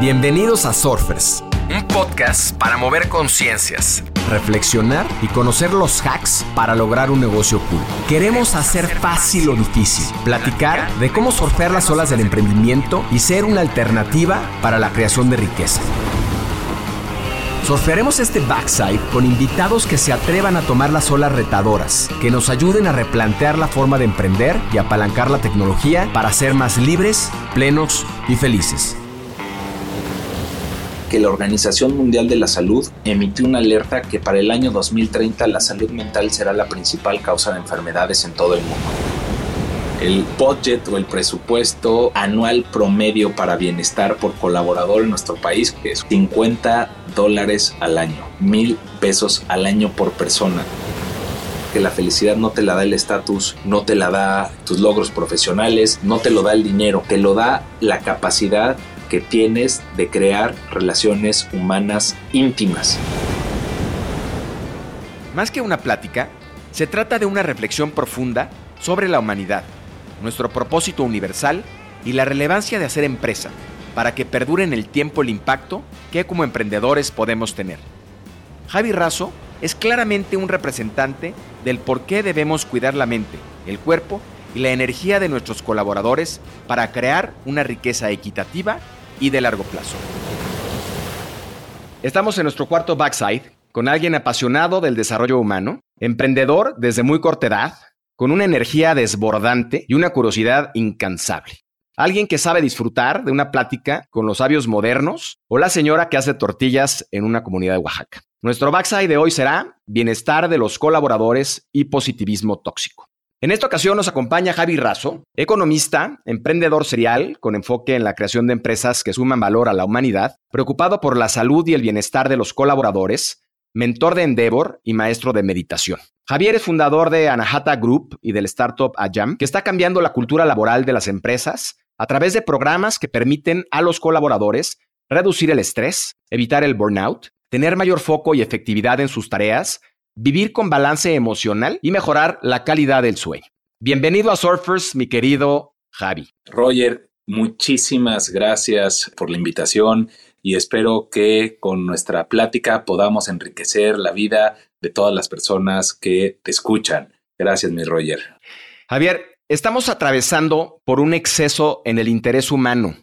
Bienvenidos a Surfers, un podcast para mover conciencias, reflexionar y conocer los hacks para lograr un negocio cool. Queremos hacer fácil lo difícil, platicar de cómo surfear las olas del emprendimiento y ser una alternativa para la creación de riqueza. Surfearemos este backside con invitados que se atrevan a tomar las olas retadoras, que nos ayuden a replantear la forma de emprender y apalancar la tecnología para ser más libres, plenos y felices que la Organización Mundial de la Salud emitió una alerta que para el año 2030 la salud mental será la principal causa de enfermedades en todo el mundo. El budget o el presupuesto anual promedio para bienestar por colaborador en nuestro país es 50 dólares al año, mil pesos al año por persona que la felicidad no te la da el estatus, no te la da tus logros profesionales, no te lo da el dinero, te lo da la capacidad que tienes de crear relaciones humanas íntimas. Más que una plática, se trata de una reflexión profunda sobre la humanidad, nuestro propósito universal y la relevancia de hacer empresa para que perdure en el tiempo el impacto que como emprendedores podemos tener. Javi Razo es claramente un representante del por qué debemos cuidar la mente, el cuerpo y la energía de nuestros colaboradores para crear una riqueza equitativa y de largo plazo. Estamos en nuestro cuarto backside con alguien apasionado del desarrollo humano, emprendedor desde muy corta edad, con una energía desbordante y una curiosidad incansable. Alguien que sabe disfrutar de una plática con los sabios modernos o la señora que hace tortillas en una comunidad de Oaxaca. Nuestro backside de hoy será bienestar de los colaboradores y positivismo tóxico. En esta ocasión nos acompaña Javi Razo, economista, emprendedor serial con enfoque en la creación de empresas que suman valor a la humanidad, preocupado por la salud y el bienestar de los colaboradores, mentor de Endeavor y maestro de meditación. Javier es fundador de Anahata Group y del startup Ajam, que está cambiando la cultura laboral de las empresas a través de programas que permiten a los colaboradores reducir el estrés, evitar el burnout, tener mayor foco y efectividad en sus tareas vivir con balance emocional y mejorar la calidad del sueño. Bienvenido a Surfers, mi querido Javi. Roger, muchísimas gracias por la invitación y espero que con nuestra plática podamos enriquecer la vida de todas las personas que te escuchan. Gracias, mi Roger. Javier, estamos atravesando por un exceso en el interés humano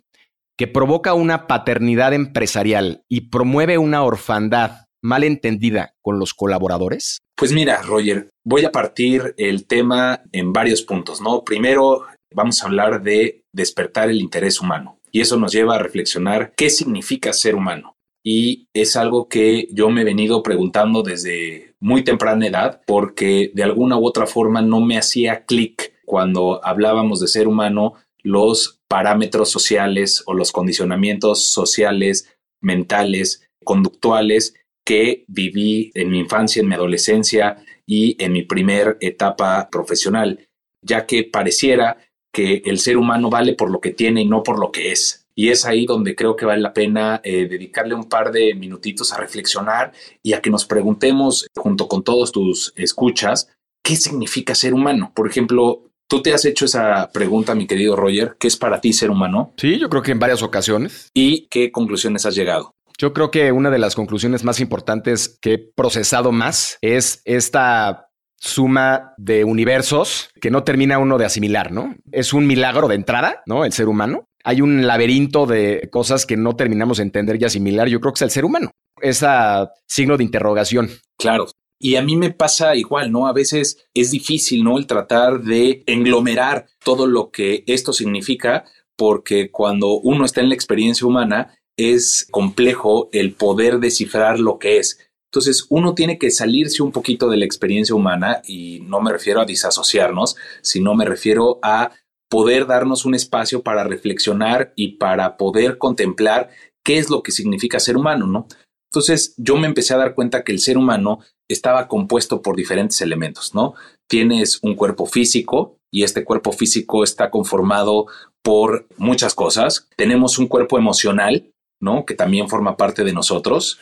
que provoca una paternidad empresarial y promueve una orfandad mal entendida con los colaboradores? Pues mira, Roger, voy a partir el tema en varios puntos, ¿no? Primero, vamos a hablar de despertar el interés humano y eso nos lleva a reflexionar qué significa ser humano. Y es algo que yo me he venido preguntando desde muy temprana edad porque de alguna u otra forma no me hacía clic cuando hablábamos de ser humano los parámetros sociales o los condicionamientos sociales, mentales, conductuales que viví en mi infancia, en mi adolescencia y en mi primer etapa profesional, ya que pareciera que el ser humano vale por lo que tiene y no por lo que es. Y es ahí donde creo que vale la pena eh, dedicarle un par de minutitos a reflexionar y a que nos preguntemos, junto con todos tus escuchas, ¿qué significa ser humano? Por ejemplo, ¿Tú te has hecho esa pregunta, mi querido Roger? ¿Qué es para ti ser humano? Sí, yo creo que en varias ocasiones. ¿Y qué conclusiones has llegado? Yo creo que una de las conclusiones más importantes que he procesado más es esta suma de universos que no termina uno de asimilar, ¿no? Es un milagro de entrada, ¿no? El ser humano. Hay un laberinto de cosas que no terminamos de entender y asimilar. Yo creo que es el ser humano. Esa signo de interrogación. Claro. Y a mí me pasa igual, ¿no? A veces es difícil, ¿no? El tratar de englomerar todo lo que esto significa, porque cuando uno está en la experiencia humana, es complejo el poder descifrar lo que es. Entonces, uno tiene que salirse un poquito de la experiencia humana y no me refiero a disasociarnos, sino me refiero a poder darnos un espacio para reflexionar y para poder contemplar qué es lo que significa ser humano, ¿no? Entonces, yo me empecé a dar cuenta que el ser humano estaba compuesto por diferentes elementos, ¿no? Tienes un cuerpo físico y este cuerpo físico está conformado por muchas cosas. Tenemos un cuerpo emocional Que también forma parte de nosotros.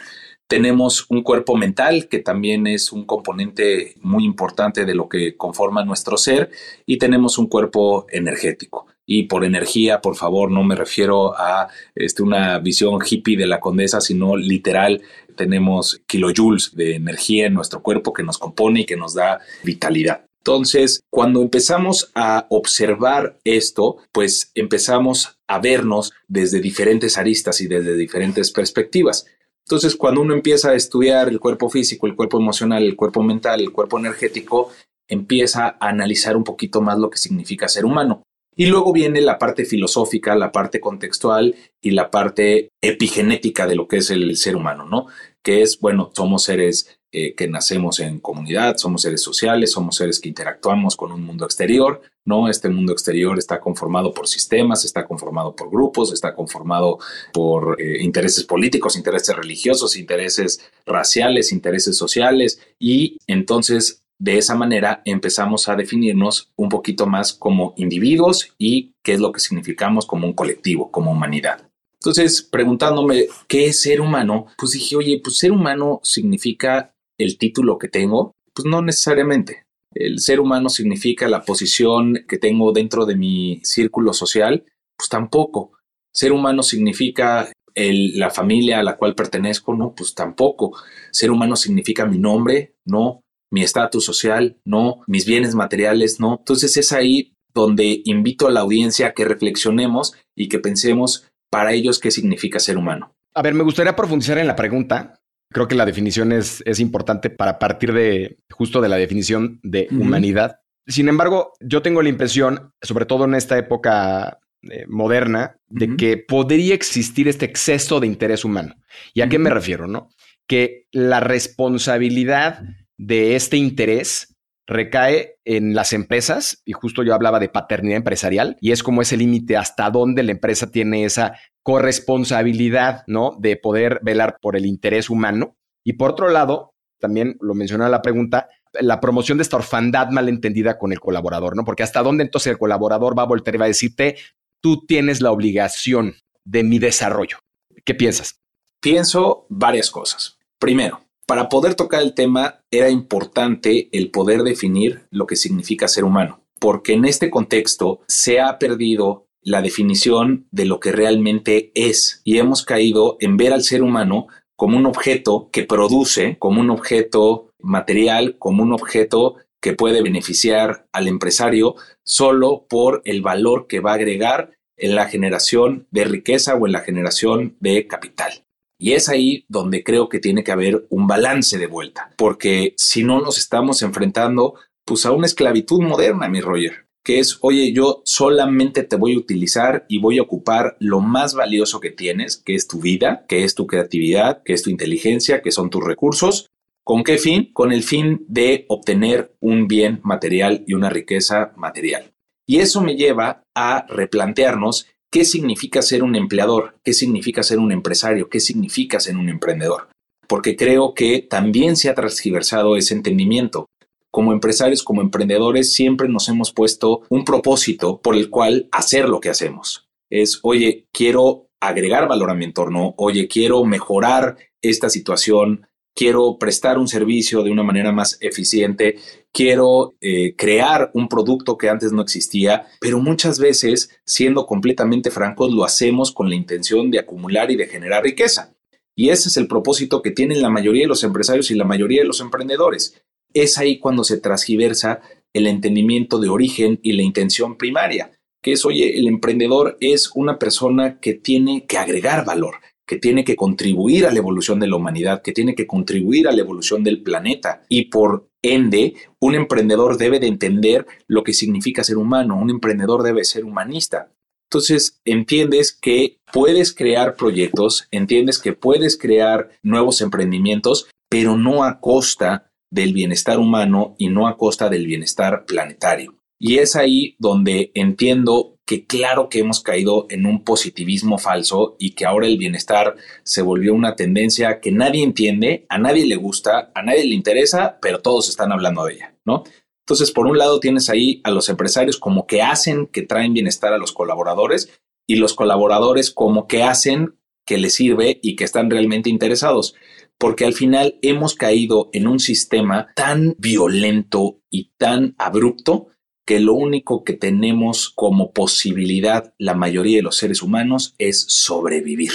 Tenemos un cuerpo mental, que también es un componente muy importante de lo que conforma nuestro ser, y tenemos un cuerpo energético. Y por energía, por favor, no me refiero a este, una visión hippie de la condesa, sino literal, tenemos kilojoules de energía en nuestro cuerpo que nos compone y que nos da vitalidad. Entonces, cuando empezamos a observar esto, pues empezamos a vernos desde diferentes aristas y desde diferentes perspectivas. Entonces, cuando uno empieza a estudiar el cuerpo físico, el cuerpo emocional, el cuerpo mental, el cuerpo energético, empieza a analizar un poquito más lo que significa ser humano. Y luego viene la parte filosófica, la parte contextual y la parte epigenética de lo que es el ser humano, ¿no? Que es, bueno, somos seres eh, que nacemos en comunidad, somos seres sociales, somos seres que interactuamos con un mundo exterior, ¿no? Este mundo exterior está conformado por sistemas, está conformado por grupos, está conformado por eh, intereses políticos, intereses religiosos, intereses raciales, intereses sociales y entonces de esa manera empezamos a definirnos un poquito más como individuos y qué es lo que significamos como un colectivo, como humanidad. Entonces, preguntándome qué es ser humano, pues dije, oye, pues ser humano significa el título que tengo. Pues no necesariamente. El ser humano significa la posición que tengo dentro de mi círculo social. Pues tampoco. Ser humano significa la familia a la cual pertenezco, no, pues tampoco. Ser humano significa mi nombre, no mi estatus social, no, mis bienes materiales, no. Entonces es ahí donde invito a la audiencia a que reflexionemos y que pensemos para ellos qué significa ser humano. A ver, me gustaría profundizar en la pregunta. Creo que la definición es, es importante para partir de justo de la definición de humanidad. Sin embargo, yo tengo la impresión, sobre todo en esta época eh, moderna, de que podría existir este exceso de interés humano. ¿Y a qué me refiero? No? Que la responsabilidad de este interés recae en las empresas, y justo yo hablaba de paternidad empresarial, y es como ese límite hasta dónde la empresa tiene esa corresponsabilidad, ¿no? De poder velar por el interés humano. Y por otro lado, también lo mencionaba la pregunta, la promoción de esta orfandad malentendida con el colaborador, ¿no? Porque hasta dónde entonces el colaborador va a volver y va a decirte, tú tienes la obligación de mi desarrollo. ¿Qué piensas? Pienso varias cosas. Primero, para poder tocar el tema era importante el poder definir lo que significa ser humano, porque en este contexto se ha perdido la definición de lo que realmente es y hemos caído en ver al ser humano como un objeto que produce, como un objeto material, como un objeto que puede beneficiar al empresario solo por el valor que va a agregar en la generación de riqueza o en la generación de capital. Y es ahí donde creo que tiene que haber un balance de vuelta, porque si no nos estamos enfrentando pues a una esclavitud moderna, mi Roger, que es, oye, yo solamente te voy a utilizar y voy a ocupar lo más valioso que tienes, que es tu vida, que es tu creatividad, que es tu inteligencia, que son tus recursos. ¿Con qué fin? Con el fin de obtener un bien material y una riqueza material. Y eso me lleva a replantearnos ¿Qué significa ser un empleador? ¿Qué significa ser un empresario? ¿Qué significa ser un emprendedor? Porque creo que también se ha transgiversado ese entendimiento. Como empresarios, como emprendedores, siempre nos hemos puesto un propósito por el cual hacer lo que hacemos. Es, oye, quiero agregar valor a mi entorno, oye, quiero mejorar esta situación, quiero prestar un servicio de una manera más eficiente, quiero eh, crear un producto que antes no existía, pero muchas veces, siendo completamente francos, lo hacemos con la intención de acumular y de generar riqueza. Y ese es el propósito que tienen la mayoría de los empresarios y la mayoría de los emprendedores. Es ahí cuando se transgiversa el entendimiento de origen y la intención primaria, que es, oye, el emprendedor es una persona que tiene que agregar valor, que tiene que contribuir a la evolución de la humanidad, que tiene que contribuir a la evolución del planeta. Y por ende, un emprendedor debe de entender lo que significa ser humano, un emprendedor debe ser humanista. Entonces, entiendes que puedes crear proyectos, entiendes que puedes crear nuevos emprendimientos, pero no a costa del bienestar humano y no a costa del bienestar planetario. Y es ahí donde entiendo que claro que hemos caído en un positivismo falso y que ahora el bienestar se volvió una tendencia que nadie entiende, a nadie le gusta, a nadie le interesa, pero todos están hablando de ella, ¿no? Entonces, por un lado tienes ahí a los empresarios como que hacen que traen bienestar a los colaboradores y los colaboradores como que hacen que les sirve y que están realmente interesados, porque al final hemos caído en un sistema tan violento y tan abrupto que lo único que tenemos como posibilidad la mayoría de los seres humanos es sobrevivir.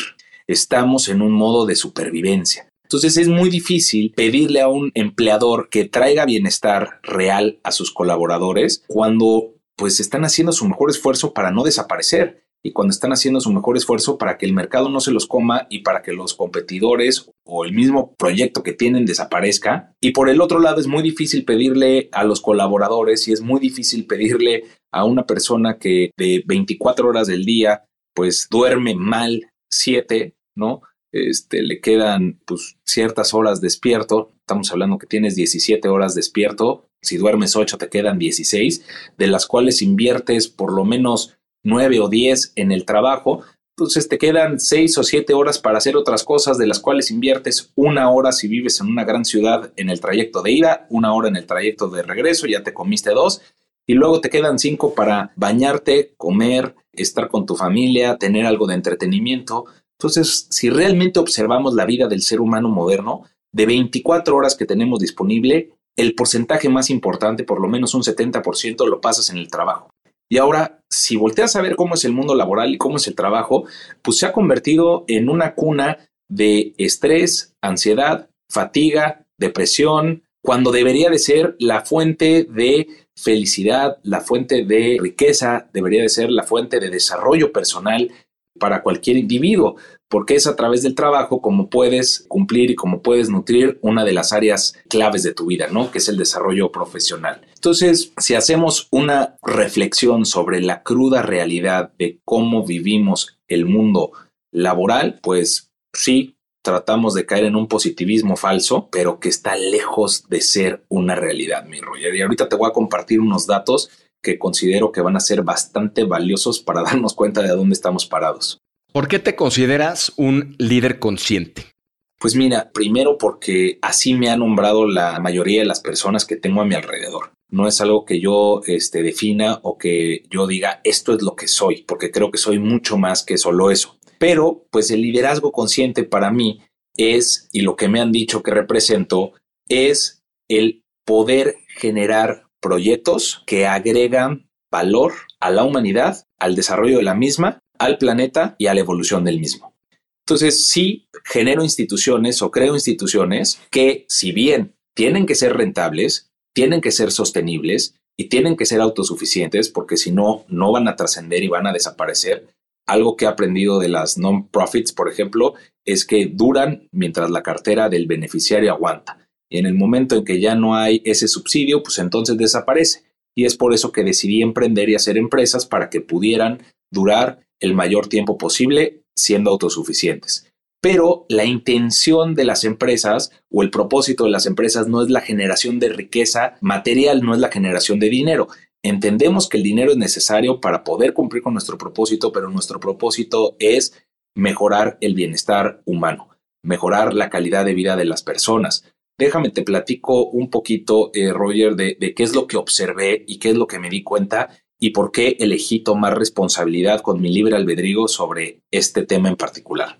Estamos en un modo de supervivencia. Entonces es muy difícil pedirle a un empleador que traiga bienestar real a sus colaboradores cuando pues están haciendo su mejor esfuerzo para no desaparecer y cuando están haciendo su mejor esfuerzo para que el mercado no se los coma y para que los competidores o el mismo proyecto que tienen desaparezca. Y por el otro lado es muy difícil pedirle a los colaboradores y es muy difícil pedirle a una persona que de 24 horas del día pues duerme mal 7, ¿no? Este, le quedan pues ciertas horas despierto, estamos hablando que tienes 17 horas despierto, si duermes 8 te quedan 16, de las cuales inviertes por lo menos 9 o 10 en el trabajo, entonces te quedan 6 o 7 horas para hacer otras cosas, de las cuales inviertes una hora si vives en una gran ciudad en el trayecto de ida, una hora en el trayecto de regreso, ya te comiste dos, y luego te quedan 5 para bañarte, comer, estar con tu familia, tener algo de entretenimiento. Entonces, si realmente observamos la vida del ser humano moderno, de 24 horas que tenemos disponible, el porcentaje más importante, por lo menos un 70%, lo pasas en el trabajo. Y ahora, si volteas a ver cómo es el mundo laboral y cómo es el trabajo, pues se ha convertido en una cuna de estrés, ansiedad, fatiga, depresión, cuando debería de ser la fuente de felicidad, la fuente de riqueza, debería de ser la fuente de desarrollo personal para cualquier individuo porque es a través del trabajo como puedes cumplir y como puedes nutrir una de las áreas claves de tu vida, ¿no? Que es el desarrollo profesional. Entonces, si hacemos una reflexión sobre la cruda realidad de cómo vivimos el mundo laboral, pues sí, tratamos de caer en un positivismo falso, pero que está lejos de ser una realidad, mi Roger. Y ahorita te voy a compartir unos datos que considero que van a ser bastante valiosos para darnos cuenta de dónde estamos parados. ¿Por qué te consideras un líder consciente? Pues mira, primero porque así me ha nombrado la mayoría de las personas que tengo a mi alrededor. No es algo que yo este, defina o que yo diga esto es lo que soy, porque creo que soy mucho más que solo eso. Pero, pues el liderazgo consciente para mí es, y lo que me han dicho que represento, es el poder generar proyectos que agregan valor a la humanidad, al desarrollo de la misma al planeta y a la evolución del mismo. Entonces, sí genero instituciones o creo instituciones que, si bien tienen que ser rentables, tienen que ser sostenibles y tienen que ser autosuficientes, porque si no, no van a trascender y van a desaparecer. Algo que he aprendido de las non-profits, por ejemplo, es que duran mientras la cartera del beneficiario aguanta. Y en el momento en que ya no hay ese subsidio, pues entonces desaparece. Y es por eso que decidí emprender y hacer empresas para que pudieran durar el mayor tiempo posible siendo autosuficientes. Pero la intención de las empresas o el propósito de las empresas no es la generación de riqueza material, no es la generación de dinero. Entendemos que el dinero es necesario para poder cumplir con nuestro propósito, pero nuestro propósito es mejorar el bienestar humano, mejorar la calidad de vida de las personas. Déjame te platico un poquito, eh, Roger, de, de qué es lo que observé y qué es lo que me di cuenta y por qué elegí tomar responsabilidad con mi libre albedrío sobre este tema en particular.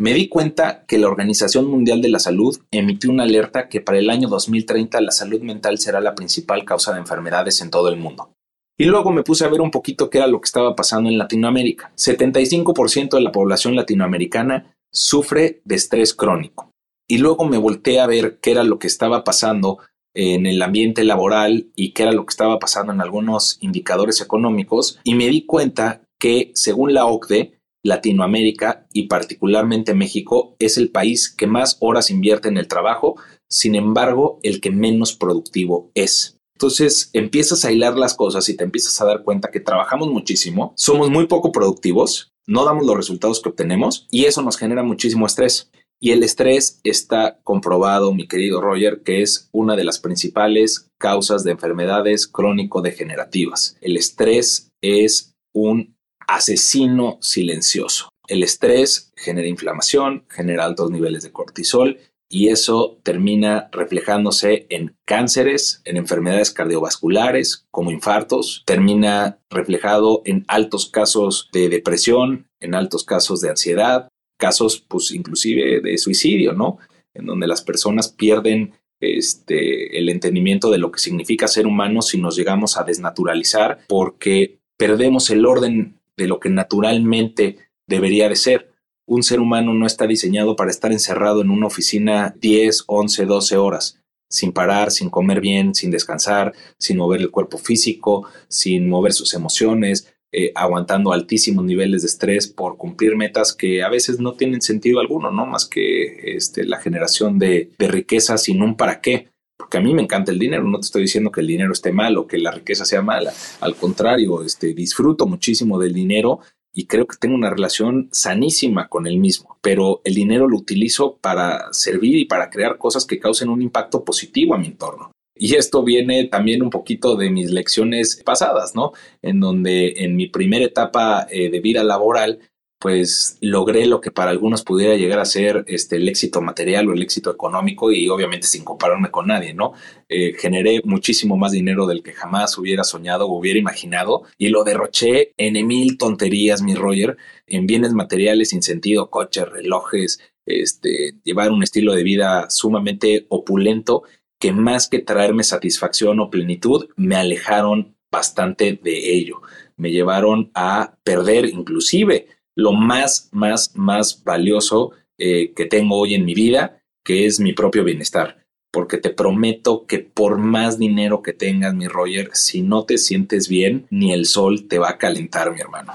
Me di cuenta que la Organización Mundial de la Salud emitió una alerta que para el año 2030 la salud mental será la principal causa de enfermedades en todo el mundo. Y luego me puse a ver un poquito qué era lo que estaba pasando en Latinoamérica. 75% de la población latinoamericana sufre de estrés crónico. Y luego me volteé a ver qué era lo que estaba pasando en el ambiente laboral y qué era lo que estaba pasando en algunos indicadores económicos y me di cuenta que según la OCDE, Latinoamérica y particularmente México es el país que más horas invierte en el trabajo, sin embargo el que menos productivo es. Entonces empiezas a hilar las cosas y te empiezas a dar cuenta que trabajamos muchísimo, somos muy poco productivos, no damos los resultados que obtenemos y eso nos genera muchísimo estrés. Y el estrés está comprobado, mi querido Roger, que es una de las principales causas de enfermedades crónico-degenerativas. El estrés es un asesino silencioso. El estrés genera inflamación, genera altos niveles de cortisol y eso termina reflejándose en cánceres, en enfermedades cardiovasculares como infartos, termina reflejado en altos casos de depresión, en altos casos de ansiedad, casos, pues inclusive de suicidio, ¿no? En donde las personas pierden este, el entendimiento de lo que significa ser humano si nos llegamos a desnaturalizar porque perdemos el orden de lo que naturalmente debería de ser. Un ser humano no está diseñado para estar encerrado en una oficina 10, 11, 12 horas sin parar, sin comer bien, sin descansar, sin mover el cuerpo físico, sin mover sus emociones, eh, aguantando altísimos niveles de estrés por cumplir metas que a veces no tienen sentido alguno, ¿no? Más que este, la generación de, riqueza sin un para qué. Porque a mí me encanta el dinero, no te estoy diciendo que el dinero esté mal o que la riqueza sea mala. Al contrario, este, disfruto muchísimo del dinero y creo que tengo una relación sanísima con el mismo, pero el dinero lo utilizo para servir y para crear cosas que causen un impacto positivo a mi entorno. Y esto viene también un poquito de mis lecciones pasadas, ¿no? En donde en mi primera etapa eh, de vida laboral pues logré lo que para algunos pudiera llegar a ser este, el éxito material o el éxito económico y obviamente sin compararme con nadie, ¿no? Eh, generé muchísimo más dinero del que jamás hubiera soñado o hubiera imaginado y lo derroché en mil tonterías, mi Roger, en bienes materiales sin sentido, coches, relojes, este, llevar un estilo de vida sumamente opulento que más que traerme satisfacción o plenitud, me alejaron bastante de ello. Me llevaron a perder inclusive lo más, más, más valioso eh, que tengo hoy en mi vida, que es mi propio bienestar. Porque te prometo que por más dinero que tengas, mi Roger, si no te sientes bien, ni el sol te va a calentar, mi hermano.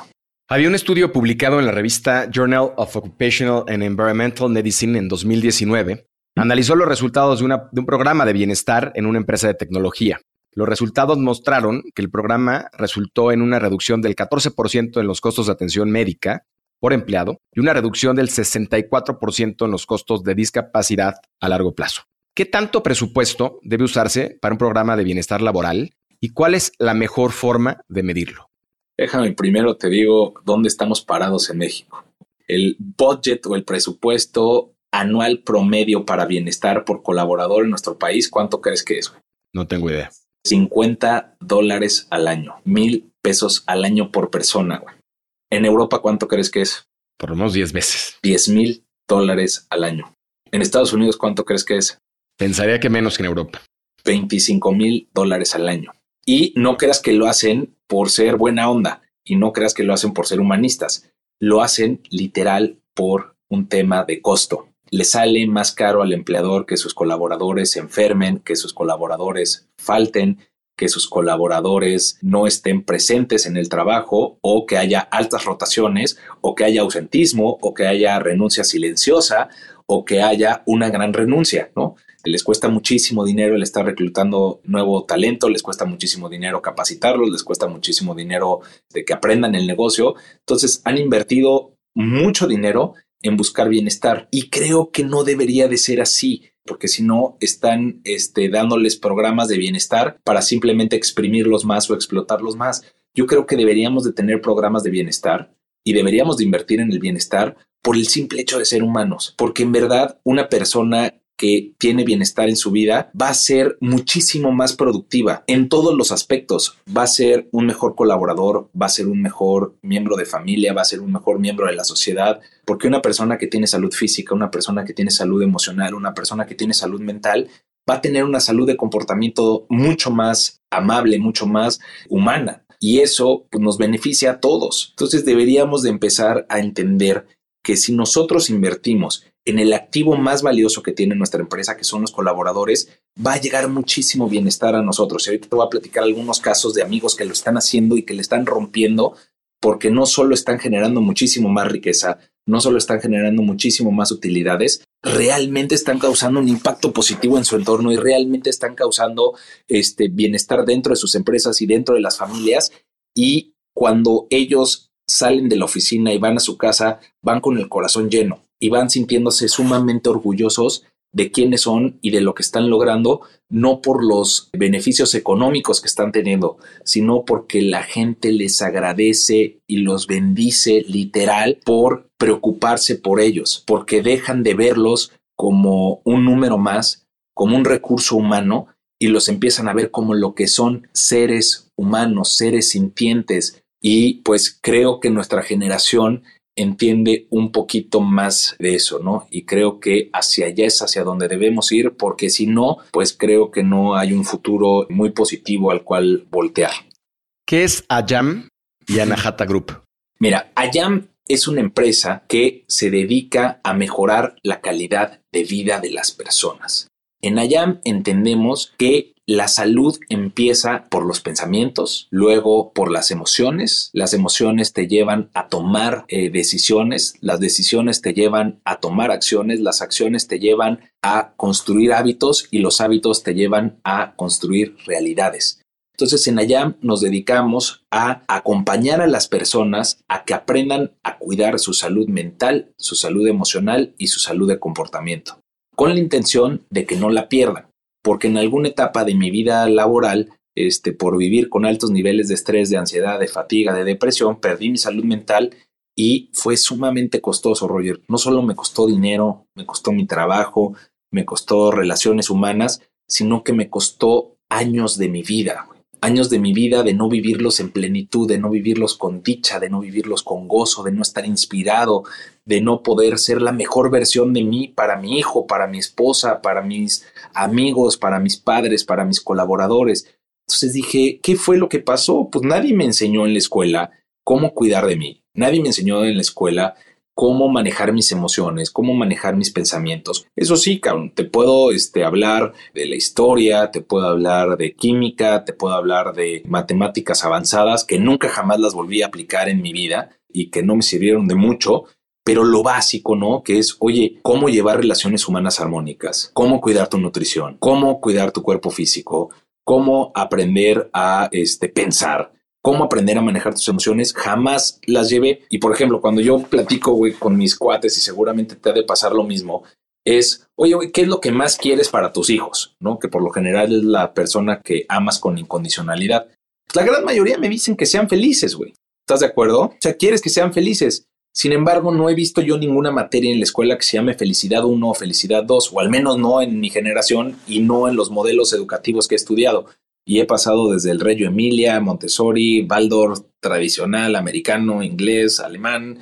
Había un estudio publicado en la revista Journal of Occupational and Environmental Medicine en 2019. Analizó los resultados de, un programa de bienestar en una empresa de tecnología. Los resultados mostraron que el programa resultó en una reducción del 14% en los costos de atención médica por empleado y una reducción del 64% en los costos de discapacidad a largo plazo. ¿Qué tanto presupuesto debe usarse para un programa de bienestar laboral y cuál es la mejor forma de medirlo? Déjame primero te digo dónde estamos parados en México. El budget o el presupuesto anual promedio para bienestar por colaborador en nuestro país, ¿cuánto crees que es? No tengo idea. 50 dólares al año, mil pesos al año por persona. En Europa, ¿cuánto crees que es? Por lo menos 10 veces. 10 mil dólares al año. En Estados Unidos, ¿cuánto crees que es? Pensaría que menos que en Europa. 25 mil dólares al año. Y no creas que lo hacen por ser buena onda y no creas que lo hacen por ser humanistas. Lo hacen literal por un tema de costo le sale más caro al empleador que sus colaboradores se enfermen, que sus colaboradores falten, que sus colaboradores no estén presentes en el trabajo o que haya altas rotaciones o que haya ausentismo o que haya renuncia silenciosa o que haya una gran renuncia, ¿no? Les cuesta muchísimo dinero el estar reclutando nuevo talento, les cuesta muchísimo dinero capacitarlos, les cuesta muchísimo dinero de que aprendan el negocio. Entonces han invertido mucho dinero en buscar bienestar. Y creo que no debería de ser así, porque si no están este, dándoles programas de bienestar para simplemente exprimirlos más o explotarlos más. Yo creo que deberíamos de tener programas de bienestar y deberíamos de invertir en el bienestar por el simple hecho de ser humanos, porque en verdad una persona que tiene bienestar en su vida va a ser muchísimo más productiva en todos los aspectos. Va a ser un mejor colaborador, va a ser un mejor miembro de familia, va a ser un mejor miembro de la sociedad, porque una persona que tiene salud física, una persona que tiene salud emocional, una persona que tiene salud mental, va a tener una salud de comportamiento mucho más amable, mucho más humana. Y eso pues, nos beneficia a todos. Entonces deberíamos de empezar a entender que si nosotros invertimos en el activo más valioso que tiene nuestra empresa, que son los colaboradores, va a llegar muchísimo bienestar a nosotros. Y ahorita te voy a platicar algunos casos de amigos que lo están haciendo y que le están rompiendo porque no solo están generando muchísimo más riqueza, no solo están generando muchísimo más utilidades, realmente están causando un impacto positivo en su entorno y realmente están causando este bienestar dentro de sus empresas y dentro de las familias. Y cuando ellos salen de la oficina y van a su casa, van con el corazón lleno y van sintiéndose sumamente orgullosos de quiénes son y de lo que están logrando, no por los beneficios económicos que están teniendo, sino porque la gente les agradece y los bendice literal por preocuparse por ellos, porque dejan de verlos como un número más, como un recurso humano, y los empiezan a ver como lo que son seres humanos, seres sintientes. Y pues creo que nuestra generación entiende un poquito más de eso, ¿no? Y creo que hacia allá es hacia donde debemos ir, porque si no, pues creo que no hay un futuro muy positivo al cual voltear. ¿Qué es Ayam y Anahata Group? Mira, Ayam es una empresa que se dedica a mejorar la calidad de vida de las personas. En Ayam entendemos que la salud empieza por los pensamientos, luego por las emociones. Las emociones te llevan a tomar eh, decisiones, las decisiones te llevan a tomar acciones, las acciones te llevan a construir hábitos y los hábitos te llevan a construir realidades. Entonces en Ayam nos dedicamos a acompañar a las personas a que aprendan a cuidar su salud mental, su salud emocional y su salud de comportamiento, con la intención de que no la pierdan porque en alguna etapa de mi vida laboral, este, por vivir con altos niveles de estrés, de ansiedad, de fatiga, de depresión, perdí mi salud mental y fue sumamente costoso, Roger. No solo me costó dinero, me costó mi trabajo, me costó relaciones humanas, sino que me costó años de mi vida años de mi vida de no vivirlos en plenitud, de no vivirlos con dicha, de no vivirlos con gozo, de no estar inspirado, de no poder ser la mejor versión de mí para mi hijo, para mi esposa, para mis amigos, para mis padres, para mis colaboradores. Entonces dije, ¿qué fue lo que pasó? Pues nadie me enseñó en la escuela cómo cuidar de mí. Nadie me enseñó en la escuela cómo manejar mis emociones, cómo manejar mis pensamientos. Eso sí, te puedo este, hablar de la historia, te puedo hablar de química, te puedo hablar de matemáticas avanzadas que nunca jamás las volví a aplicar en mi vida y que no me sirvieron de mucho, pero lo básico, ¿no? Que es, oye, cómo llevar relaciones humanas armónicas, cómo cuidar tu nutrición, cómo cuidar tu cuerpo físico, cómo aprender a este, pensar, cómo aprender a manejar tus emociones, jamás las llevé. Y por ejemplo, cuando yo platico, con mis cuates y seguramente te ha de pasar lo mismo, es, oye, ¿qué es lo que más quieres para tus hijos? ¿No? Que por lo general es la persona que amas con incondicionalidad. La gran mayoría me dicen que sean felices, güey. ¿Estás de acuerdo? O sea, quieres que sean felices. Sin embargo, no he visto yo ninguna materia en la escuela que se llame felicidad 1 o felicidad 2, o al menos no en mi generación y no en los modelos educativos que he estudiado y he pasado desde el Reggio Emilia, Montessori, Waldorf, tradicional, americano, inglés, alemán,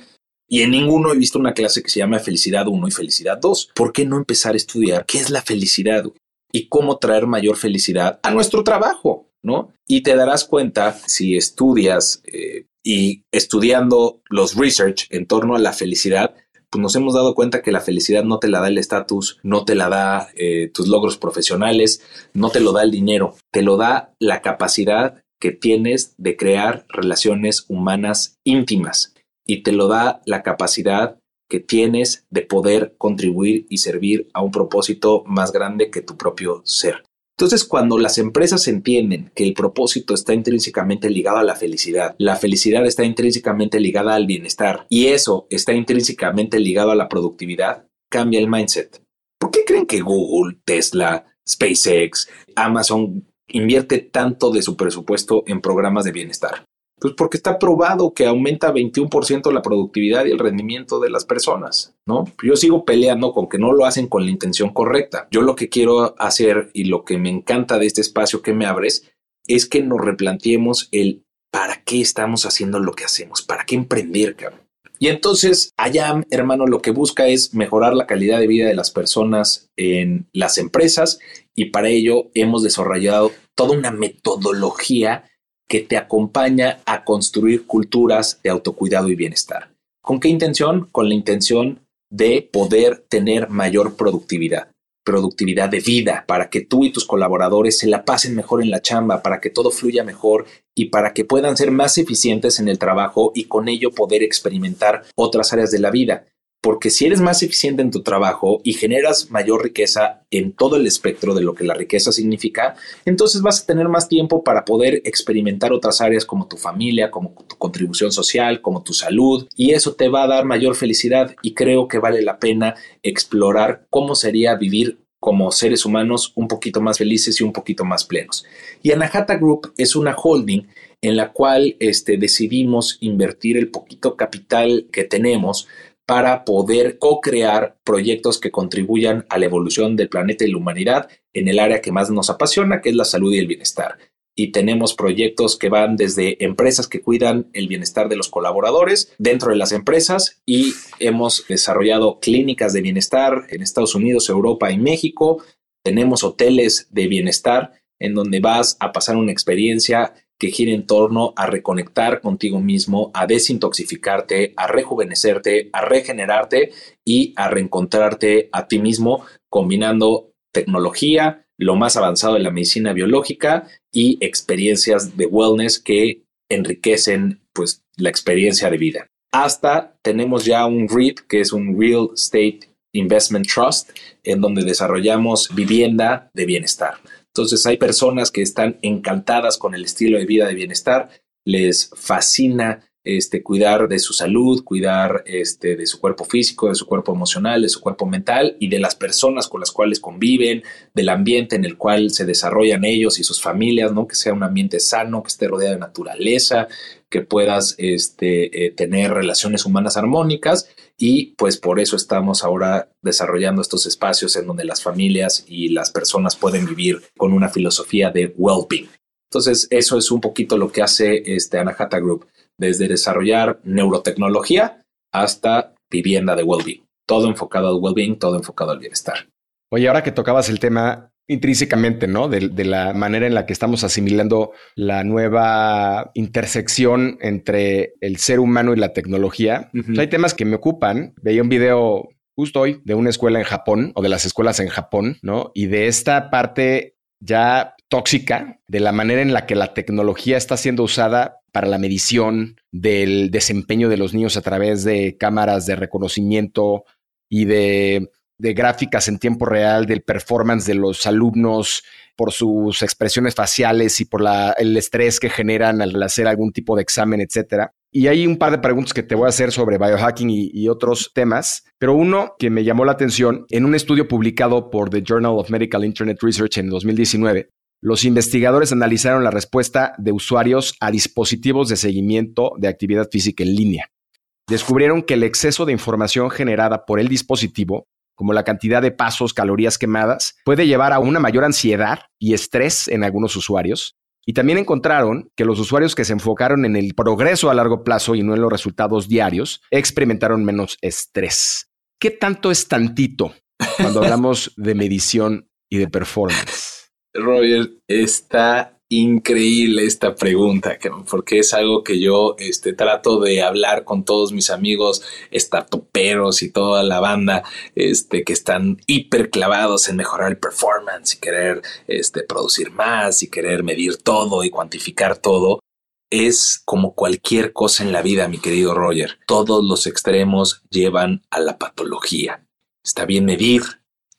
y en ninguno he visto una clase que se llama Felicidad 1 y Felicidad 2. ¿Por qué no empezar a estudiar qué es la felicidad y cómo traer mayor felicidad a nuestro trabajo? ¿no? Y te darás cuenta si estudias eh, y estudiando los research en torno a la felicidad, pues nos hemos dado cuenta que la felicidad no te la da el estatus, no te la da eh, tus logros profesionales, no te lo da el dinero, te lo da la capacidad que tienes de crear relaciones humanas íntimas y te lo da la capacidad que tienes de poder contribuir y servir a un propósito más grande que tu propio ser. Entonces, cuando las empresas entienden que el propósito está intrínsecamente ligado a la felicidad, la felicidad está intrínsecamente ligada al bienestar y eso está intrínsecamente ligado a la productividad, cambia el mindset. ¿Por qué creen que Google, Tesla, SpaceX, Amazon invierte tanto de su presupuesto en programas de bienestar? Pues porque está probado que aumenta 21% la productividad y el rendimiento de las personas, ¿no? Yo sigo peleando con que no lo hacen con la intención correcta. Yo lo que quiero hacer y lo que me encanta de este espacio que me abres es que nos replanteemos el para qué estamos haciendo lo que hacemos, para qué emprender, cabrón. Y entonces, allá, hermano, lo que busca es mejorar la calidad de vida de las personas en las empresas y para ello hemos desarrollado toda una metodología que te acompaña a construir culturas de autocuidado y bienestar. ¿Con qué intención? Con la intención de poder tener mayor productividad, productividad de vida, para que tú y tus colaboradores se la pasen mejor en la chamba, para que todo fluya mejor y para que puedan ser más eficientes en el trabajo y con ello poder experimentar otras áreas de la vida porque si eres más eficiente en tu trabajo y generas mayor riqueza en todo el espectro de lo que la riqueza significa, entonces vas a tener más tiempo para poder experimentar otras áreas como tu familia, como tu contribución social, como tu salud, y eso te va a dar mayor felicidad y creo que vale la pena explorar cómo sería vivir como seres humanos un poquito más felices y un poquito más plenos. Y Anahata Group es una holding en la cual este, decidimos invertir el poquito capital que tenemos para poder co-crear proyectos que contribuyan a la evolución del planeta y la humanidad en el área que más nos apasiona, que es la salud y el bienestar. y tenemos proyectos que van desde empresas que cuidan el bienestar de los colaboradores dentro de las empresas y hemos desarrollado clínicas de bienestar en Estados Unidos, Europa y México. Tenemos hoteles de bienestar en donde vas a pasar una experiencia que gira en torno a reconectar contigo mismo, a desintoxicarte, a rejuvenecerte, a regenerarte y a reencontrarte a ti mismo combinando tecnología, lo más avanzado de la medicina biológica y experiencias de wellness que enriquecen pues la experiencia de vida. Hasta tenemos ya un REIT, que es un Real Estate Investment Trust, en donde desarrollamos vivienda de bienestar. Entonces hay personas que están encantadas con el estilo de vida de bienestar, les fascina este, cuidar de su salud, cuidar este, de su cuerpo físico, de su cuerpo emocional, de su cuerpo mental y de las personas con las cuales conviven, del ambiente en el cual se desarrollan ellos y sus familias, ¿no? Que sea un ambiente sano, que esté rodeado de naturaleza, que puedas este, eh, tener relaciones humanas armónicas y pues por eso estamos ahora desarrollando estos espacios en donde las familias y las personas pueden vivir con una filosofía de well-being. Entonces, eso es un poquito lo que hace este Anahata Group, desde desarrollar neurotecnología hasta vivienda de well-being. Todo enfocado al well-being, todo enfocado al bienestar. Oye, ahora que tocabas el tema, intrínsecamente, ¿no? De, la manera en la que estamos asimilando la nueva intersección entre el ser humano y la tecnología. hay temas que me ocupan. Veía un video justo hoy de una escuela en Japón o de las escuelas en Japón, ¿no? Y de esta parte ya tóxica de la manera en la que la tecnología está siendo usada para la medición del desempeño de los niños a través de cámaras de reconocimiento y de de gráficas en tiempo real del performance de los alumnos por sus expresiones faciales y por el estrés que generan al hacer algún tipo de examen, etcétera. Y hay un par de preguntas que te voy a hacer sobre biohacking y, otros temas, pero uno que me llamó la atención, en un estudio publicado por The Journal of Medical Internet Research en 2019, los investigadores analizaron la respuesta de usuarios a dispositivos de seguimiento de actividad física en línea. Descubrieron que el exceso de información generada por el dispositivo como la cantidad de pasos, calorías quemadas, puede llevar a una mayor ansiedad y estrés en algunos usuarios. Y también encontraron que los usuarios que se enfocaron en el progreso a largo plazo y no en los resultados diarios experimentaron menos estrés. ¿Qué tanto es tantito cuando hablamos de medición y de performance? Roger, está increíble esta pregunta, porque es algo que yo este, trato de hablar con todos mis amigos startuperos y toda la banda este, que están hiper clavados en mejorar el performance y querer este, producir más y querer medir todo y cuantificar todo. Es como cualquier cosa en la vida, mi querido Roger. Todos los extremos llevan a la patología. Está bien medir,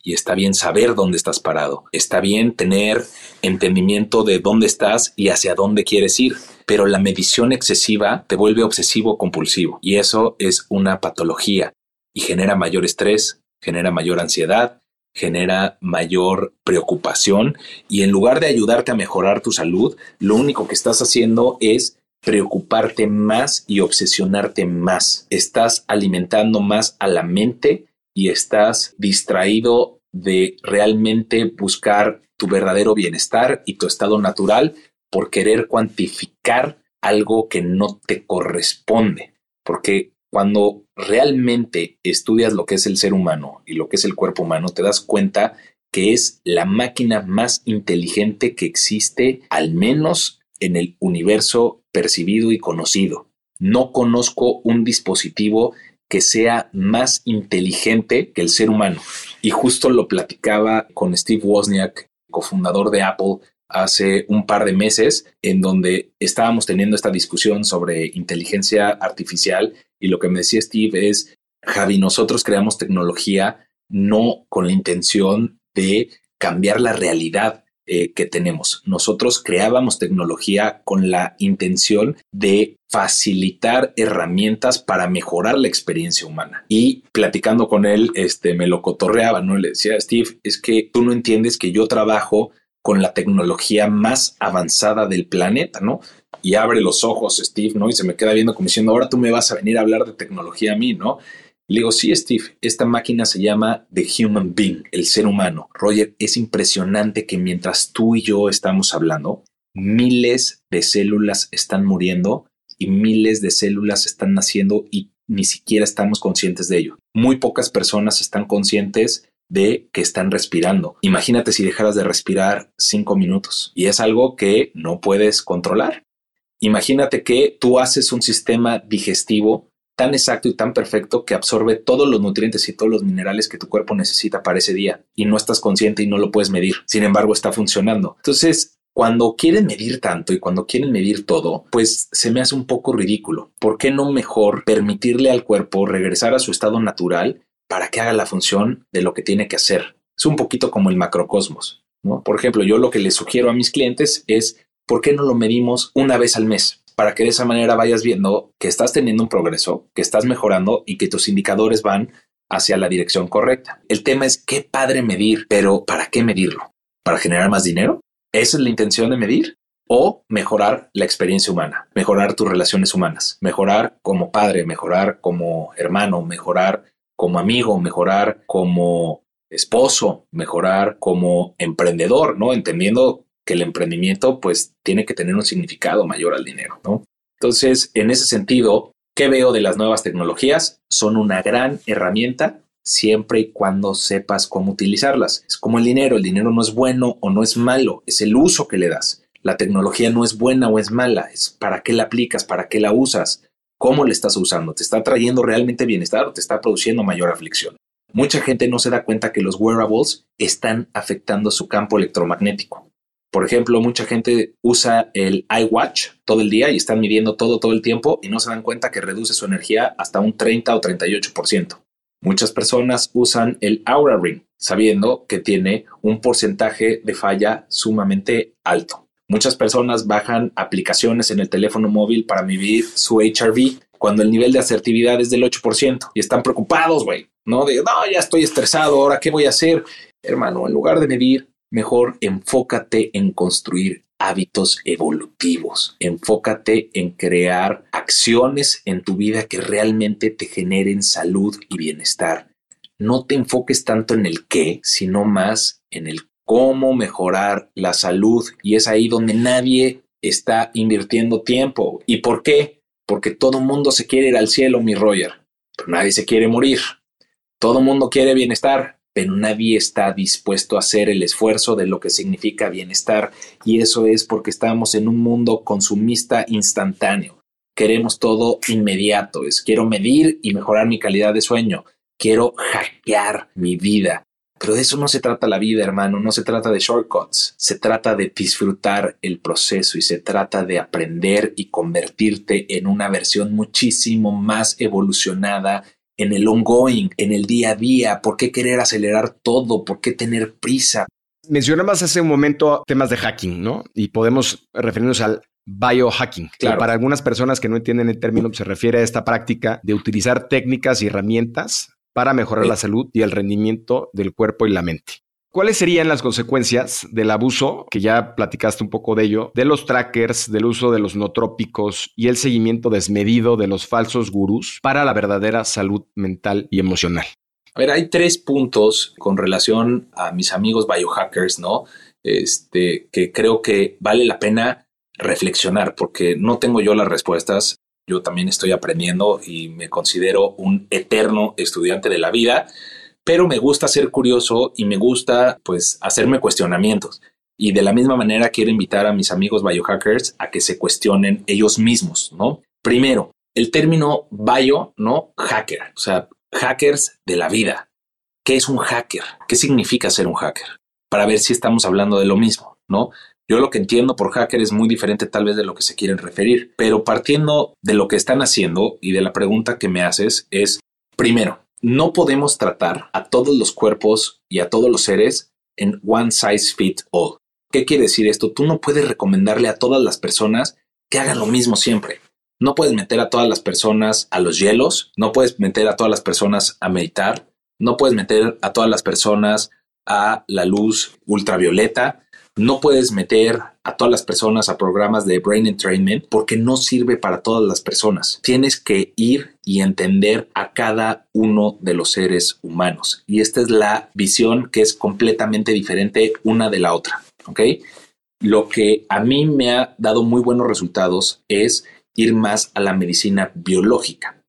y está bien saber dónde estás parado. Está bien tener entendimiento de dónde estás y hacia dónde quieres ir. Pero la medición excesiva te vuelve obsesivo compulsivo y eso es una patología y genera mayor estrés, genera mayor ansiedad, genera mayor preocupación y en lugar de ayudarte a mejorar tu salud, lo único que estás haciendo es preocuparte más y obsesionarte más. Estás alimentando más a la mente y estás distraído de realmente buscar tu verdadero bienestar y tu estado natural por querer cuantificar algo que no te corresponde. Porque cuando realmente estudias lo que es el ser humano y lo que es el cuerpo humano, te das cuenta que es la máquina más inteligente que existe, al menos en el universo percibido y conocido. No conozco un dispositivo que sea más inteligente que el ser humano. Y justo lo platicaba con Steve Wozniak, cofundador de Apple, hace un par de meses, en donde estábamos teniendo esta discusión sobre inteligencia artificial y lo que me decía Steve es, Javi, nosotros creamos tecnología no con la intención de cambiar la realidad, eh, que tenemos. Nosotros creábamos tecnología con la intención de facilitar herramientas para mejorar la experiencia humana. Y platicando con él, este, me lo cotorreaba, ¿no? Le decía, Steve, es que tú no entiendes que yo trabajo con la tecnología más avanzada del planeta, ¿no? Y abre los ojos, Steve, ¿no? Y se me queda viendo como diciendo, ahora tú me vas a venir a hablar de tecnología a mí, ¿no? Le digo, sí, Steve, esta máquina se llama The Human Being, el ser humano. Roger, es impresionante que mientras tú y yo estamos hablando, miles de células están muriendo y miles de células están naciendo y ni siquiera estamos conscientes de ello. Muy pocas personas están conscientes de que están respirando. Imagínate si dejaras de respirar cinco minutos y es algo que no puedes controlar. Imagínate que tú haces un sistema digestivo tan exacto y tan perfecto que absorbe todos los nutrientes y todos los minerales que tu cuerpo necesita para ese día y no estás consciente y no lo puedes medir. Sin embargo, está funcionando. Entonces, cuando quieren medir tanto y cuando quieren medir todo, pues se me hace un poco ridículo. ¿Por qué no mejor permitirle al cuerpo regresar a su estado natural para que haga la función de lo que tiene que hacer? Es un poquito como el macrocosmos. ¿no? Por ejemplo, yo lo que les sugiero a mis clientes es, ¿por qué no lo medimos una vez al mes? Para que de esa manera vayas viendo que estás teniendo un progreso, que estás mejorando y que tus indicadores van hacia la dirección correcta. El tema es qué padre medir, pero ¿para qué medirlo? ¿Para generar más dinero? ¿Esa es la intención de medir? O mejorar la experiencia humana, mejorar tus relaciones humanas, mejorar como padre, mejorar como hermano, mejorar como amigo, mejorar como esposo, mejorar como emprendedor, ¿no? Entendiendo que el emprendimiento pues tiene que tener un significado mayor al dinero, ¿no? Entonces, en ese sentido, ¿qué veo de las nuevas tecnologías? Son una gran herramienta siempre y cuando sepas cómo utilizarlas. Es como el dinero, el dinero no es bueno o no es malo, es el uso que le das. La tecnología no es buena o es mala, es para qué la aplicas, para qué la usas, cómo la estás usando, te está trayendo realmente bienestar o te está produciendo mayor aflicción. Mucha gente no se da cuenta que los wearables están afectando su campo electromagnético. Por ejemplo, mucha gente usa el iWatch todo el día y están midiendo todo todo el tiempo y no se dan cuenta que reduce su energía hasta un 30 o 38%. Muchas personas usan el Aura Ring sabiendo que tiene un porcentaje de falla sumamente alto. Muchas personas bajan aplicaciones en el teléfono móvil para medir su HRV cuando el nivel de asertividad es del 8% y están preocupados, güey, ¿no? De, no, ya estoy estresado, ahora qué voy a hacer. Hermano, en lugar de medir, mejor enfócate en construir hábitos evolutivos. Enfócate en crear acciones en tu vida que realmente te generen salud y bienestar. No te enfoques tanto en el qué, sino más en el cómo mejorar la salud. Y es ahí donde nadie está invirtiendo tiempo. ¿Y por qué? Porque todo mundo se quiere ir al cielo, mi Roger, pero nadie se quiere morir. Todo mundo quiere bienestar, pero nadie está dispuesto a hacer el esfuerzo de lo que significa bienestar. Y eso es porque estamos en un mundo consumista instantáneo. Queremos todo inmediato, es quiero medir y mejorar mi calidad de sueño, quiero hackear mi vida. Pero de eso no se trata la vida, hermano, no se trata de shortcuts, se trata de disfrutar el proceso y se trata de aprender y convertirte en una versión muchísimo más evolucionada en el ongoing, en el día a día, por qué querer acelerar todo, por qué tener prisa. Mencionabas hace un momento temas de hacking, ¿no? Y podemos referirnos al biohacking. Claro. Para algunas personas que no entienden el término, se refiere a esta práctica de utilizar técnicas y herramientas para mejorar sí. la salud y el rendimiento del cuerpo y la mente. ¿Cuáles serían las consecuencias del abuso, que ya platicaste un poco de ello, de los trackers, del uso de los nootrópicos y el seguimiento desmedido de los falsos gurús para la verdadera salud mental y emocional? A ver, hay tres puntos con relación a mis amigos biohackers, ¿no? Este, que creo que vale la pena reflexionar, porque no tengo yo las respuestas. Yo también estoy aprendiendo y me considero un eterno estudiante de la vida pero me gusta ser curioso y me gusta pues hacerme cuestionamientos. Y de la misma manera quiero invitar a mis amigos biohackers a que se cuestionen ellos mismos, ¿no? Primero, el término bio, ¿no? Hacker, o sea, hackers de la vida. ¿Qué es un hacker? ¿Qué significa ser un hacker? Para ver si estamos hablando de lo mismo, ¿no? Yo lo que entiendo por hacker es muy diferente tal vez de lo que se quieren referir, pero partiendo de lo que están haciendo y de la pregunta que me haces es, primero, no podemos tratar a todos los cuerpos y a todos los seres en one size fit all. ¿Qué quiere decir esto? Tú no puedes recomendarle a todas las personas que hagan lo mismo siempre. No puedes meter a todas las personas a los hielos, no puedes meter a todas las personas a meditar, no puedes meter a todas las personas a la luz ultravioleta, no puedes meter a todas las personas a programas de brain entrainment porque no sirve para todas las personas. Tienes que ir y entender a cada uno de los seres humanos. Y esta es la visión que es completamente diferente una de la otra. ¿Ok? lo que a mí me ha dado muy buenos resultados es ir más a la medicina biológica.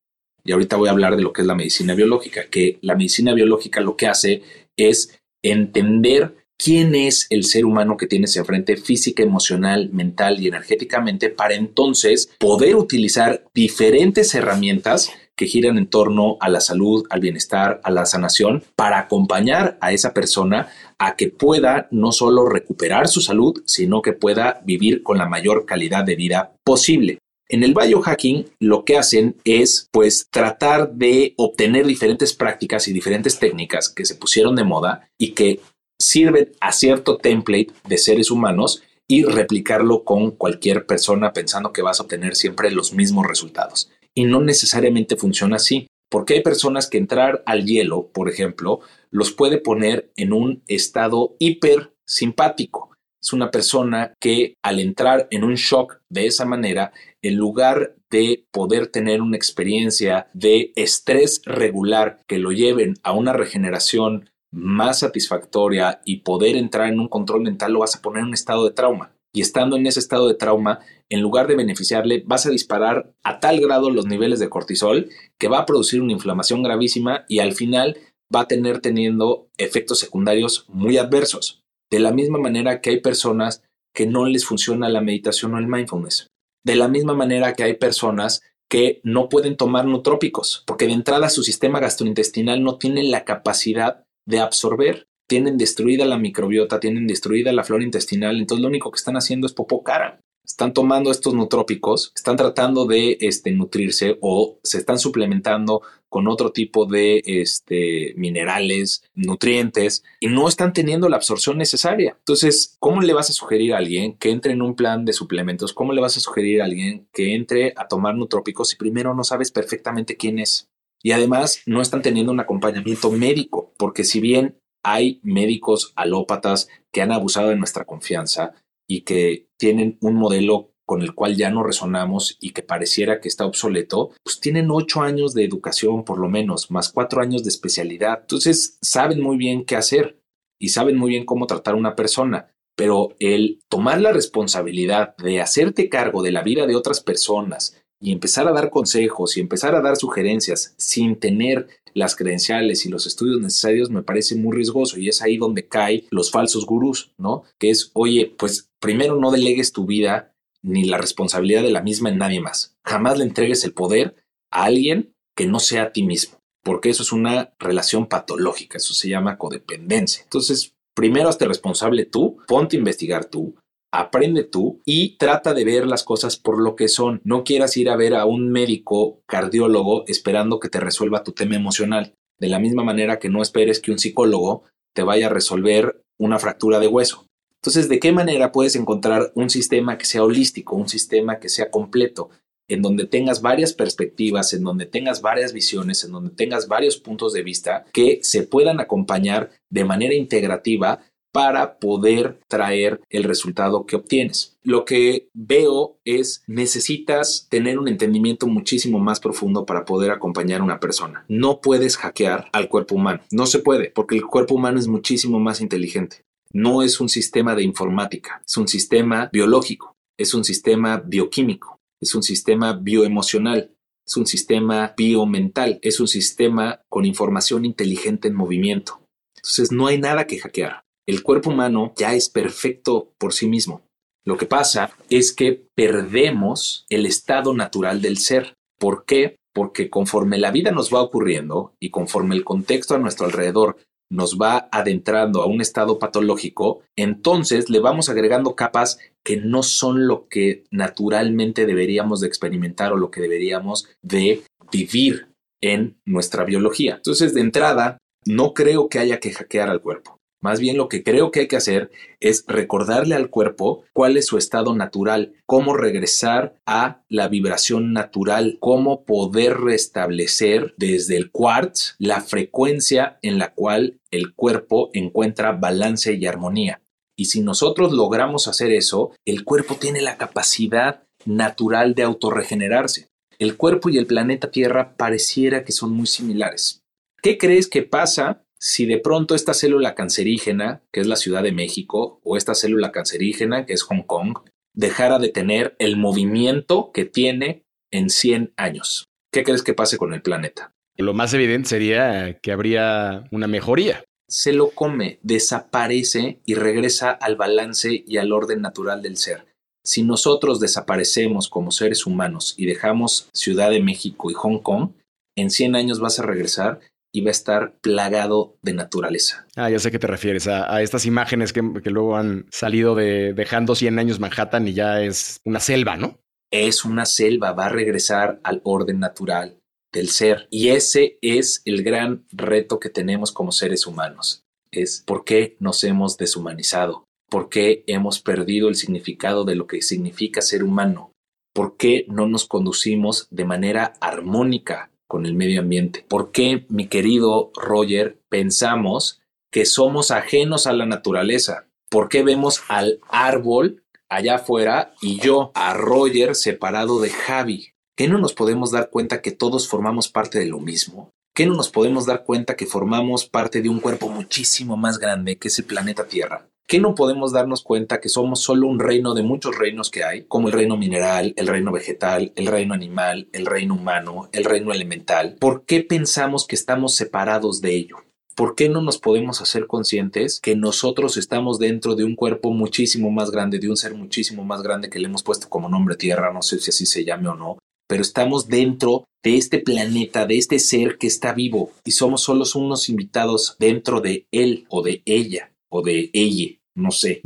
Y ahorita voy a hablar de lo que es la medicina biológica, que la medicina biológica lo que hace es entender quién es el ser humano que tienes enfrente física, emocional, mental y energéticamente para entonces poder utilizar diferentes herramientas que giran en torno a la salud, al bienestar, a la sanación, para acompañar a esa persona a que pueda no solo recuperar su salud, sino que pueda vivir con la mayor calidad de vida posible. En el biohacking lo que hacen es pues tratar de obtener diferentes prácticas y diferentes técnicas que se pusieron de moda y que sirven a cierto template de seres humanos y replicarlo con cualquier persona pensando que vas a obtener siempre los mismos resultados. Y no necesariamente funciona así, porque hay personas que entrar al hielo, por ejemplo, los puede poner en un estado hiper simpático. Es una persona que al entrar en un shock de esa manera, en lugar de poder tener una experiencia de estrés regular que lo lleven a una regeneración más satisfactoria y poder entrar en un control mental, lo vas a poner en un estado de trauma. Y estando en ese estado de trauma, en lugar de beneficiarle, vas a disparar a tal grado los niveles de cortisol que va a producir una inflamación gravísima y al final va a tener teniendo efectos secundarios muy adversos. De la misma manera que hay personas que no les funciona la meditación o el mindfulness. De la misma manera que hay personas que no pueden tomar nutrópicos, porque de entrada su sistema gastrointestinal no tiene la capacidad de absorber. Tienen destruida la microbiota, tienen destruida la flora intestinal, entonces lo único que están haciendo es popó cara. Están tomando estos nutrópicos, están tratando de este, nutrirse o se están suplementando con otro tipo de este, minerales, nutrientes, y no están teniendo la absorción necesaria. Entonces, ¿cómo le vas a sugerir a alguien que entre en un plan de suplementos? ¿Cómo le vas a sugerir a alguien que entre a tomar nutrópicos si primero no sabes perfectamente quién es? Y además no están teniendo un acompañamiento médico, porque si bien hay médicos alópatas que han abusado de nuestra confianza y que tienen un modelo con el cual ya no resonamos y que pareciera que está obsoleto, pues tienen ocho años de educación por lo menos, más cuatro años de especialidad. Entonces saben muy bien qué hacer y saben muy bien cómo tratar a una persona. Pero el tomar la responsabilidad de hacerte cargo de la vida de otras personas y empezar a dar consejos y empezar a dar sugerencias sin tener las credenciales y los estudios necesarios me parece muy riesgoso y es ahí donde caen los falsos gurús, ¿no? Que es, oye, pues primero no delegues tu vida ni la responsabilidad de la misma en nadie más. Jamás le entregues el poder a alguien que no sea a ti mismo, porque eso es una relación patológica, eso se llama codependencia. Entonces, primero hazte responsable tú, ponte a investigar tú, aprende tú y trata de ver las cosas por lo que son. No quieras ir a ver a un médico cardiólogo esperando que te resuelva tu tema emocional. De la misma manera que no esperes que un psicólogo te vaya a resolver una fractura de hueso. Entonces, ¿de qué manera puedes encontrar un sistema que sea holístico, un sistema que sea completo, en donde tengas varias perspectivas, en donde tengas varias visiones, en donde tengas varios puntos de vista que se puedan acompañar de manera integrativa para poder traer el resultado que obtienes. Lo que veo es necesitas tener un entendimiento muchísimo más profundo para poder acompañar a una persona. No puedes hackear al cuerpo humano. No se puede porque el cuerpo humano es muchísimo más inteligente. No es un sistema de informática, es un sistema biológico, es un sistema bioquímico, es un sistema bioemocional, es un sistema biomental, es un sistema con información inteligente en movimiento. Entonces no hay nada que hackear el cuerpo humano ya es perfecto por sí mismo. Lo que pasa es que perdemos el estado natural del ser. ¿Por qué? Porque conforme la vida nos va ocurriendo y conforme el contexto a nuestro alrededor nos va adentrando a un estado patológico, entonces le vamos agregando capas que no son lo que naturalmente deberíamos de experimentar o lo que deberíamos de vivir en nuestra biología. Entonces, de entrada, no creo que haya que hackear al cuerpo. Más bien lo que creo que hay que hacer es recordarle al cuerpo cuál es su estado natural, cómo regresar a la vibración natural, cómo poder restablecer desde el quartz la frecuencia en la cual el cuerpo encuentra balance y armonía. Y si nosotros logramos hacer eso, el cuerpo tiene la capacidad natural de autorregenerarse. El cuerpo y el planeta Tierra pareciera que son muy similares. ¿Qué crees que pasa si de pronto esta célula cancerígena, que es la Ciudad de México, o esta célula cancerígena, que es Hong Kong, dejara de tener el movimiento que tiene en 100 años. ¿Qué crees que pase con el planeta? Lo más evidente sería que habría una mejoría. Se lo come, desaparece y regresa al balance y al orden natural del ser. Si nosotros desaparecemos como seres humanos y dejamos Ciudad de México y Hong Kong, en 100 años vas a regresar y va a estar plagado de naturaleza. Ah, ya sé que te refieres a, estas imágenes que, que, luego han salido de dejando 100 años Manhattan y ya es una selva, ¿no? Es una selva, va a regresar al orden natural del ser. Y ese es el gran reto que tenemos como seres humanos. Es por qué nos hemos deshumanizado, por qué hemos perdido el significado de lo que significa ser humano, por qué no nos conducimos de manera armónica con el medio ambiente. ¿Por qué, mi querido Roger, pensamos que somos ajenos a la naturaleza? ¿Por qué vemos al árbol allá afuera y yo a Roger separado de Javi? ¿Qué no nos podemos dar cuenta que todos formamos parte de lo mismo? ¿Qué no nos podemos dar cuenta que formamos parte de un cuerpo muchísimo más grande que es el planeta Tierra? ¿Qué no podemos darnos cuenta que somos solo un reino de muchos reinos que hay, como el reino mineral, el reino vegetal, el reino animal, el reino humano, el reino elemental? ¿Por qué pensamos que estamos separados de ello? ¿Por qué no nos podemos hacer conscientes que nosotros estamos dentro de un cuerpo muchísimo más grande, de un ser muchísimo más grande que le hemos puesto como nombre Tierra, no sé si así se llame o no, pero estamos dentro de este planeta, de este ser que está vivo y somos solo unos invitados dentro de él o de ella o de ella, no sé,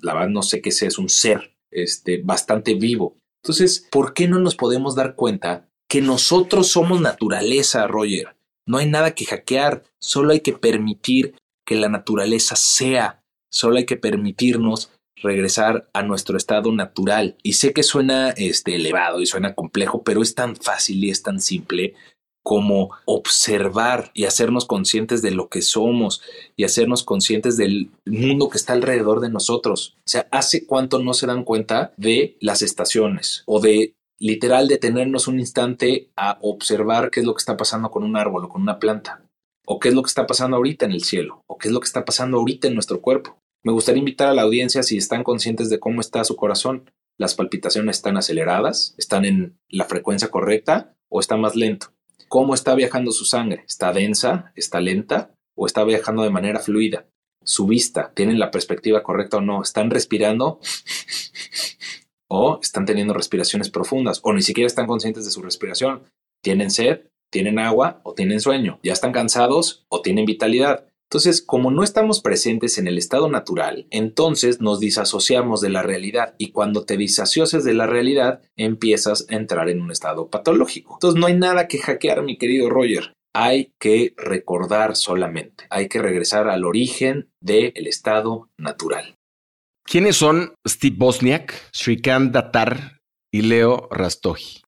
la verdad no sé qué sea, es un ser este, bastante vivo. Entonces, ¿por qué no nos podemos dar cuenta que nosotros somos naturaleza, Roger? No hay nada que hackear, solo hay que permitir que la naturaleza sea, solo hay que permitirnos regresar a nuestro estado natural. Y sé que suena este, elevado y suena complejo, pero es tan fácil y es tan simple como observar y hacernos conscientes de lo que somos y hacernos conscientes del mundo que está alrededor de nosotros. O sea, ¿hace cuánto no se dan cuenta de las estaciones o de literal detenernos un instante a observar qué es lo que está pasando con un árbol o con una planta? ¿O qué es lo que está pasando ahorita en el cielo? ¿O qué es lo que está pasando ahorita en nuestro cuerpo? Me gustaría invitar a la audiencia si están conscientes de cómo está su corazón. ¿Las palpitaciones están aceleradas? ¿Están en la frecuencia correcta o está más lento? cómo está viajando su sangre. ¿Está densa? ¿Está lenta? ¿O está viajando de manera fluida? Su vista, ¿tienen la perspectiva correcta o no? ¿Están respirando? ¿O están teniendo respiraciones profundas? ¿O ni siquiera están conscientes de su respiración? ¿Tienen sed? ¿Tienen agua? ¿O tienen sueño? ¿Ya están cansados? ¿O tienen vitalidad? Entonces, como no estamos presentes en el estado natural, entonces nos disasociamos de la realidad y cuando te disasocias de la realidad, empiezas a entrar en un estado patológico. Entonces, no hay nada que hackear, mi querido Roger. Hay que recordar solamente, hay que regresar al origen del estado natural. ¿Quiénes son Steve Bosniak, Srikant Datar y Leo Rastogi?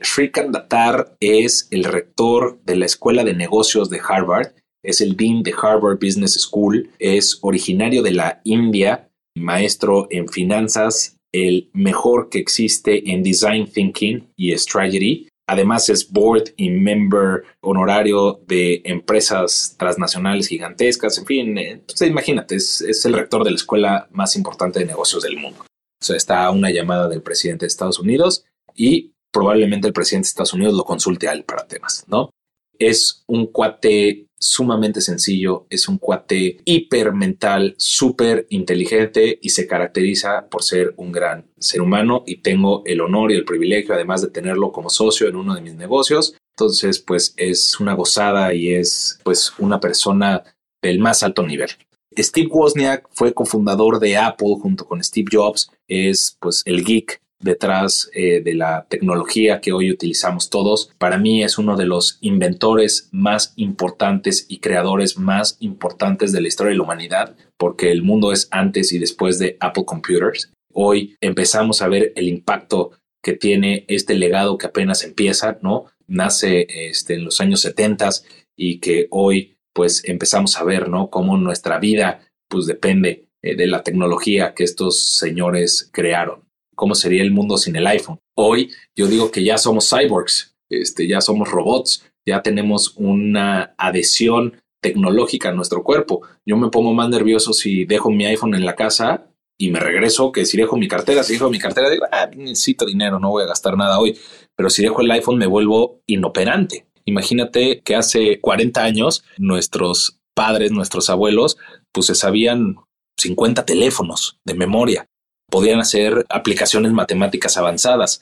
Srikant Datar es el rector de la Escuela de Negocios de Harvard es el dean de Harvard Business School, es originario de la India, maestro en finanzas, el mejor que existe en design thinking y strategy. Además es board y member honorario de empresas transnacionales gigantescas. En fin, eh, pues, imagínate, es, es el rector de la escuela más importante de negocios del mundo. O sea, está una llamada del presidente de Estados Unidos y probablemente el presidente de Estados Unidos lo consulte a él para temas, ¿no? Es un cuate sumamente sencillo, es un cuate hipermental, súper inteligente y se caracteriza por ser un gran ser humano y tengo el honor y el privilegio además de tenerlo como socio en uno de mis negocios. Entonces, pues es una gozada y es pues una persona del más alto nivel. Steve Wozniak fue cofundador de Apple junto con Steve Jobs, es pues el geek detrás eh, de la tecnología que hoy utilizamos todos. Para mí es uno de los inventores más importantes y creadores más importantes de la historia de la humanidad, porque el mundo es antes y después de Apple Computers. Hoy empezamos a ver el impacto que tiene este legado que apenas empieza, ¿no? Nace este, en los años 70 y que hoy pues empezamos a ver, ¿no? Cómo nuestra vida pues depende eh, de la tecnología que estos señores crearon cómo sería el mundo sin el iPhone. Hoy yo digo que ya somos cyborgs, este, ya somos robots, ya tenemos una adhesión tecnológica a nuestro cuerpo. Yo me pongo más nervioso si dejo mi iPhone en la casa y me regreso que si dejo mi cartera, si dejo mi cartera, digo, ah, necesito dinero, no voy a gastar nada hoy. Pero si dejo el iPhone me vuelvo inoperante. Imagínate que hace 40 años nuestros padres, nuestros abuelos, pues se sabían 50 teléfonos de memoria. Podían hacer aplicaciones matemáticas avanzadas.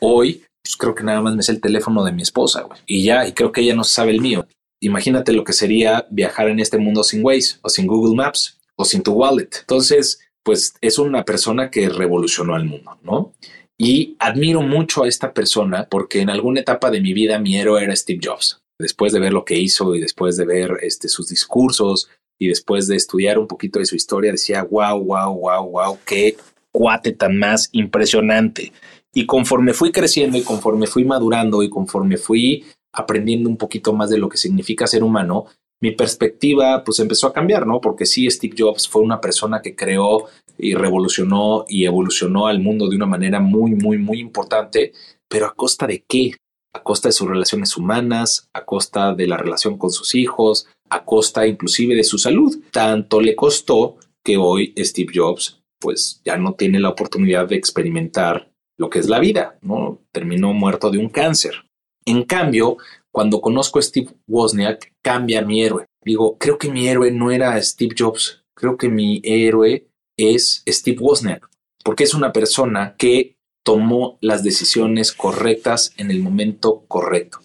Hoy, pues creo que nada más me sé el teléfono de mi esposa, Y ya, y creo que ella no sabe el mío. Imagínate lo que sería viajar en este mundo sin Waze o sin Google Maps o sin tu wallet. Entonces, pues es una persona que revolucionó al mundo, ¿no? Y admiro mucho a esta persona porque en alguna etapa de mi vida mi héroe era Steve Jobs. Después de ver lo que hizo y después de ver este, sus discursos y después de estudiar un poquito de su historia, decía, wow, wow, wow, wow, qué cuate tan más impresionante. Y conforme fui creciendo y conforme fui madurando y conforme fui aprendiendo un poquito más de lo que significa ser humano, mi perspectiva pues empezó a cambiar, ¿no? Porque sí, Steve Jobs fue una persona que creó y revolucionó y evolucionó al mundo de una manera muy, muy, muy importante, pero a costa de qué? A costa de sus relaciones humanas, a costa de la relación con sus hijos, a costa inclusive de su salud. Tanto le costó que hoy Steve Jobs pues ya no tiene la oportunidad de experimentar lo que es la vida, ¿no? Terminó muerto de un cáncer. En cambio, cuando conozco a Steve Wozniak, cambia mi héroe. Digo, creo que mi héroe no era Steve Jobs, creo que mi héroe es Steve Wozniak, porque es una persona que tomó las decisiones correctas en el momento correcto.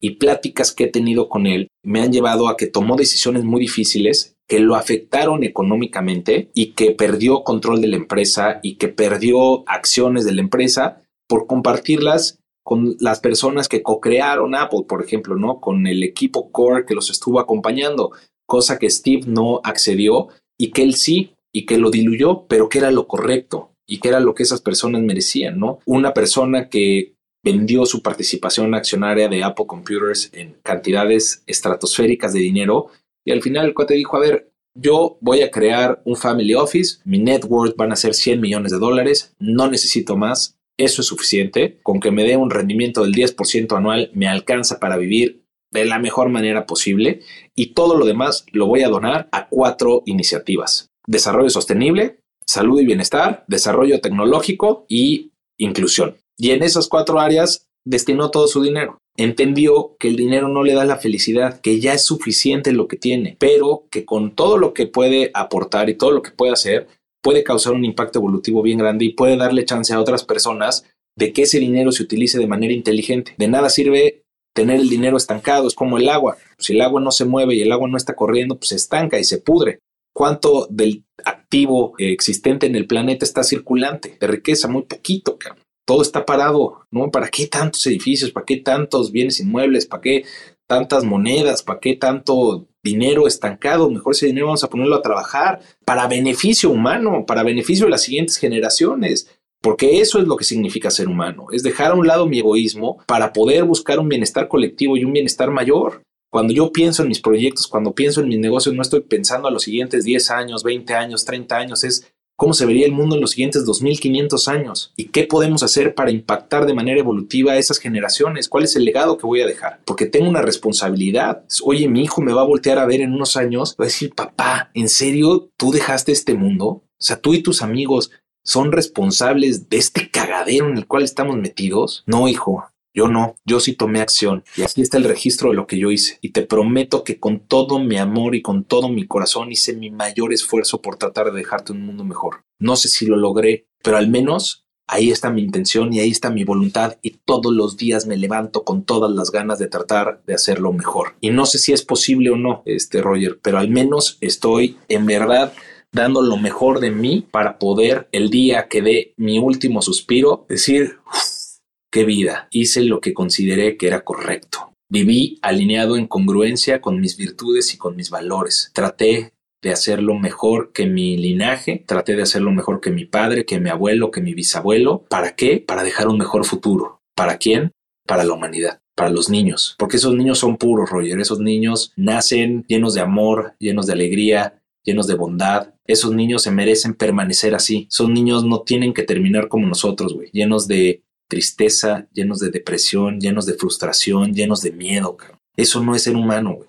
Y pláticas que he tenido con él me han llevado a que tomó decisiones muy difíciles que lo afectaron económicamente y que perdió control de la empresa y que perdió acciones de la empresa por compartirlas con las personas que co-crearon Apple, por ejemplo, ¿no? Con el equipo core que los estuvo acompañando, cosa que Steve no accedió y que él sí, y que lo diluyó, pero que era lo correcto y que era lo que esas personas merecían, ¿no? Una persona que vendió su participación accionaria de Apple Computers en cantidades estratosféricas de dinero y al final el cuate dijo, a ver, yo voy a crear un family office, mi net worth van a ser 100 millones de dólares, no necesito más, eso es suficiente. Con que me dé un rendimiento del 10% anual me alcanza para vivir de la mejor manera posible y todo lo demás lo voy a donar a cuatro iniciativas. Desarrollo sostenible, salud y bienestar, desarrollo tecnológico y inclusión. Y en esas cuatro áreas destinó todo su dinero. Entendió que el dinero no le da la felicidad, que ya es suficiente lo que tiene, pero que con todo lo que puede aportar y todo lo que puede hacer, puede causar un impacto evolutivo bien grande y puede darle chance a otras personas de que ese dinero se utilice de manera inteligente. De nada sirve tener el dinero estancado, es como el agua. Si el agua no se mueve y el agua no está corriendo, pues se estanca y se pudre. ¿Cuánto del activo existente en el planeta está circulante? De riqueza, muy poquito, Todo está parado, ¿no? ¿Para qué tantos edificios? ¿Para qué tantos bienes inmuebles? ¿Para qué tantas monedas? ¿Para qué tanto dinero estancado, mejor ese dinero vamos a ponerlo a trabajar para beneficio humano, para beneficio de las siguientes generaciones. Porque eso es lo que significa ser humano, es dejar a un lado mi egoísmo para poder buscar un bienestar colectivo y un bienestar mayor. Cuando yo pienso en mis proyectos, cuando pienso en mis negocios, no estoy pensando a los siguientes 10 años, 20 años, 30 años, es cómo se vería el mundo en los siguientes 2500 años y qué podemos hacer para impactar de manera evolutiva a esas generaciones, cuál es el legado que voy a dejar, porque tengo una responsabilidad. Oye, mi hijo me va a voltear a ver en unos años, va a decir, papá, ¿en serio tú dejaste este mundo? O sea, tú y tus amigos son responsables de este cagadero en el cual estamos metidos. No, hijo, yo no, yo sí tomé acción y aquí está el registro de lo que yo hice y te prometo que con todo mi amor y con todo mi corazón hice mi mayor esfuerzo por tratar de dejarte un mundo mejor. No sé si lo logré, pero al menos ahí está mi intención y ahí está mi voluntad y todos los días me levanto con todas las ganas de tratar de hacerlo mejor. Y no sé si es posible o no, este Roger, pero al menos estoy en verdad dando lo mejor de mí para poder el día que dé mi último suspiro decir qué vida, hice lo que consideré que era correcto. Viví alineado en congruencia con mis virtudes y con mis valores. Traté de hacerlo mejor que mi linaje, traté de hacerlo mejor que mi padre, que mi abuelo, que mi bisabuelo. ¿Para qué? Para dejar un mejor futuro. ¿Para quién? Para la humanidad, para los niños. Porque esos niños son puros, Roger. Esos niños nacen llenos de amor, llenos de alegría, llenos de bondad. Esos niños se merecen permanecer así. Esos niños no tienen que terminar como nosotros, güey, llenos de tristeza, llenos de depresión, llenos de frustración, llenos de miedo. Eso no es ser humano, güey.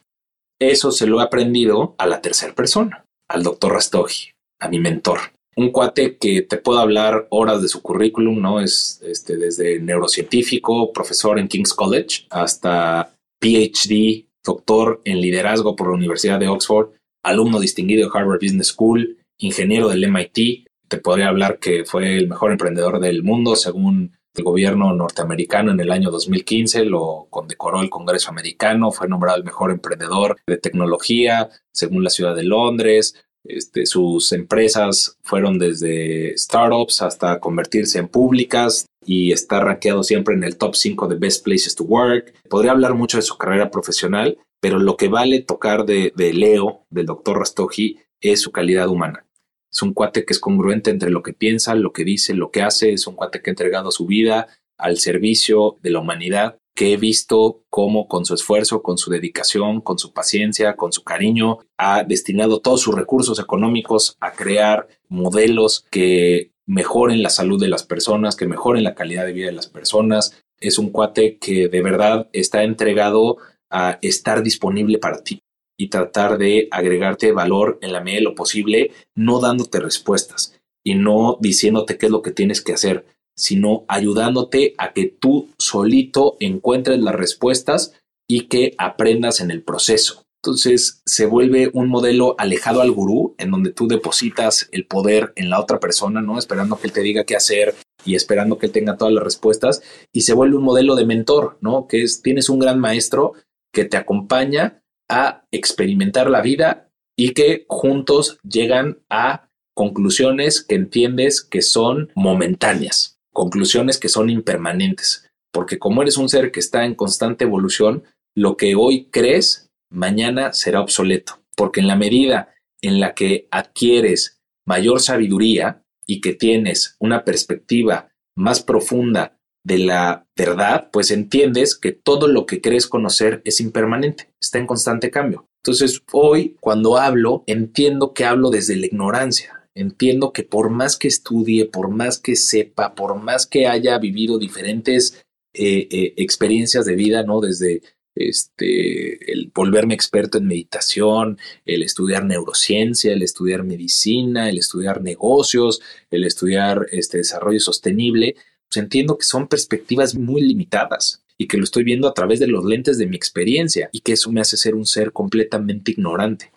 Eso se lo he aprendido a la tercera persona, al doctor Rastogi, a mi mentor. Un cuate que te puedo hablar horas de su currículum, ¿no? Es este, desde neurocientífico, profesor en King's College, hasta PhD, doctor en liderazgo por la Universidad de Oxford, alumno distinguido de Harvard Business School, ingeniero del MIT. Te podría hablar que fue el mejor emprendedor del mundo según el gobierno norteamericano en el año 2015, lo condecoró el Congreso americano, fue nombrado el mejor emprendedor de tecnología según la ciudad de Londres. Este, sus empresas fueron desde startups hasta convertirse en públicas y está rankeado siempre en el top 5 de Best Places to Work. Podría hablar mucho de su carrera profesional, pero lo que vale tocar de, de Leo, del doctor Rastogi, es su calidad humana. Es un cuate que es congruente entre lo que piensa, lo que dice, lo que hace. Es un cuate que ha entregado su vida al servicio de la humanidad, que he visto cómo con su esfuerzo, con su dedicación, con su paciencia, con su cariño, ha destinado todos sus recursos económicos a crear modelos que mejoren la salud de las personas, que mejoren la calidad de vida de las personas. Es un cuate que de verdad está entregado a estar disponible para ti y tratar de agregarte valor en la medida de lo posible, no dándote respuestas y no diciéndote qué es lo que tienes que hacer, sino ayudándote a que tú solito encuentres las respuestas y que aprendas en el proceso. Entonces se vuelve un modelo alejado al gurú, en donde tú depositas el poder en la otra persona, ¿no? Esperando que él te diga qué hacer y esperando que él tenga todas las respuestas. Y se vuelve un modelo de mentor, ¿no? Que es, tienes un gran maestro que te acompaña a experimentar la vida y que juntos llegan a conclusiones que entiendes que son momentáneas, conclusiones que son impermanentes, porque como eres un ser que está en constante evolución, lo que hoy crees, mañana será obsoleto, porque en la medida en la que adquieres mayor sabiduría y que tienes una perspectiva más profunda de la verdad, pues entiendes que todo lo que crees conocer es impermanente, está en constante cambio. Entonces, hoy cuando hablo, entiendo que hablo desde la ignorancia. Entiendo que por más que estudie, por más que sepa, por más que haya vivido diferentes eh, eh, experiencias de vida, ¿no? Desde este, el volverme experto en meditación, el estudiar neurociencia, el estudiar medicina, el estudiar negocios, el estudiar este, desarrollo sostenible, pues entiendo que son perspectivas muy limitadas y que lo estoy viendo a través de los lentes de mi experiencia y que eso me hace ser un ser completamente ignorante.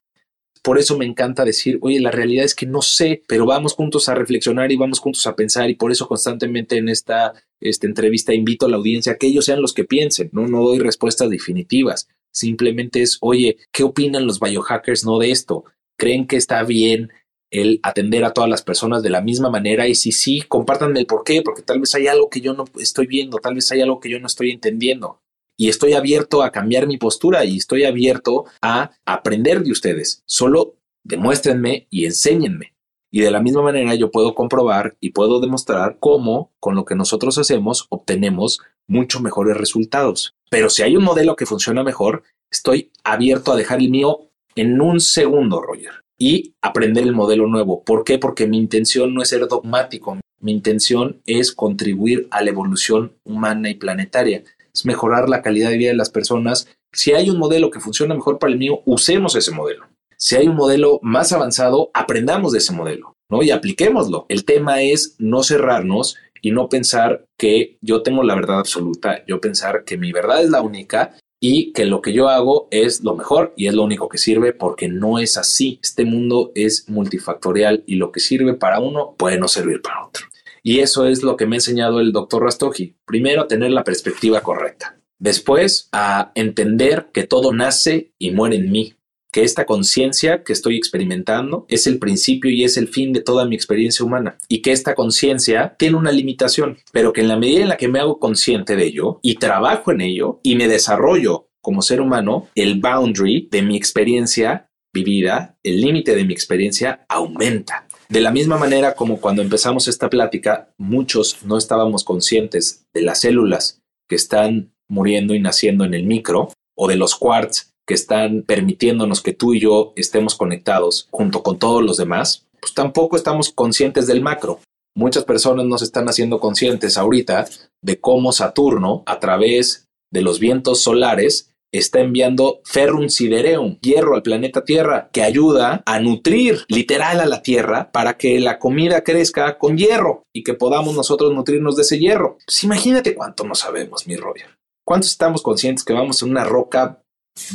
Por eso me encanta decir, oye, la realidad es que no sé, pero vamos juntos a reflexionar y vamos juntos a pensar y por eso constantemente en esta, entrevista invito a la audiencia a que ellos sean los que piensen, no, no doy respuestas definitivas, simplemente es, oye, ¿qué opinan los biohackers no de esto? ¿Creen que está bien el atender a todas las personas de la misma manera y si sí, compártanme el por qué, porque tal vez hay algo que yo no estoy viendo, tal vez hay algo que yo no estoy entendiendo. Y estoy abierto a cambiar mi postura y estoy abierto a aprender de ustedes. Solo demuéstrenme y enséñenme. Y de la misma manera yo puedo comprobar y puedo demostrar cómo con lo que nosotros hacemos obtenemos mucho mejores resultados. Pero si hay un modelo que funciona mejor, estoy abierto a dejar el mío en un segundo, Roger y aprender el modelo nuevo. ¿Por qué? Porque mi intención no es ser dogmático, mi intención es contribuir a la evolución humana y planetaria, es mejorar la calidad de vida de las personas. Si hay un modelo que funciona mejor para el mío, usemos ese modelo. Si hay un modelo más avanzado, aprendamos de ese modelo, ¿no? Y apliquémoslo. El tema es no cerrarnos y no pensar que yo tengo la verdad absoluta, yo pensar que mi verdad es la única y que lo que yo hago es lo mejor y es lo único que sirve porque no es así. Este mundo es multifactorial y lo que sirve para uno puede no servir para otro. Y eso es lo que me ha enseñado el doctor Rastogi. Primero, tener la perspectiva correcta. Después, a entender que todo nace y muere en mí que esta conciencia que estoy experimentando es el principio y es el fin de toda mi experiencia humana y que esta conciencia tiene una limitación, pero que en la medida en la que me hago consciente de ello y trabajo en ello y me desarrollo como ser humano, el boundary de mi experiencia vivida, el límite de mi experiencia aumenta. De la misma manera como cuando empezamos esta plática, muchos no estábamos conscientes de las células que están muriendo y naciendo en el micro o de los quarks que están permitiéndonos que tú y yo estemos conectados junto con todos los demás, pues tampoco estamos conscientes del macro. Muchas personas nos están haciendo conscientes ahorita de cómo Saturno, a través de los vientos solares, está enviando ferrum sidereum, hierro al planeta Tierra, que ayuda a nutrir literal a la Tierra para que la comida crezca con hierro y que podamos nosotros nutrirnos de ese hierro. Pues imagínate cuánto no sabemos, mi Roger. ¿Cuántos estamos conscientes que vamos en una roca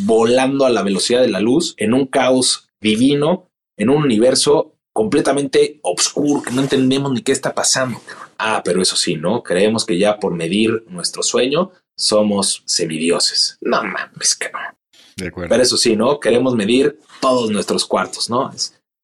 volando a la velocidad de la luz, en un caos divino, en un universo completamente oscuro, que no entendemos ni qué está pasando? Ah, pero eso sí, ¿no? Creemos que ya por medir nuestro sueño somos semidioses. No mames, que no. De acuerdo. Pero eso sí, ¿no? Queremos medir todos nuestros cuartos, ¿no?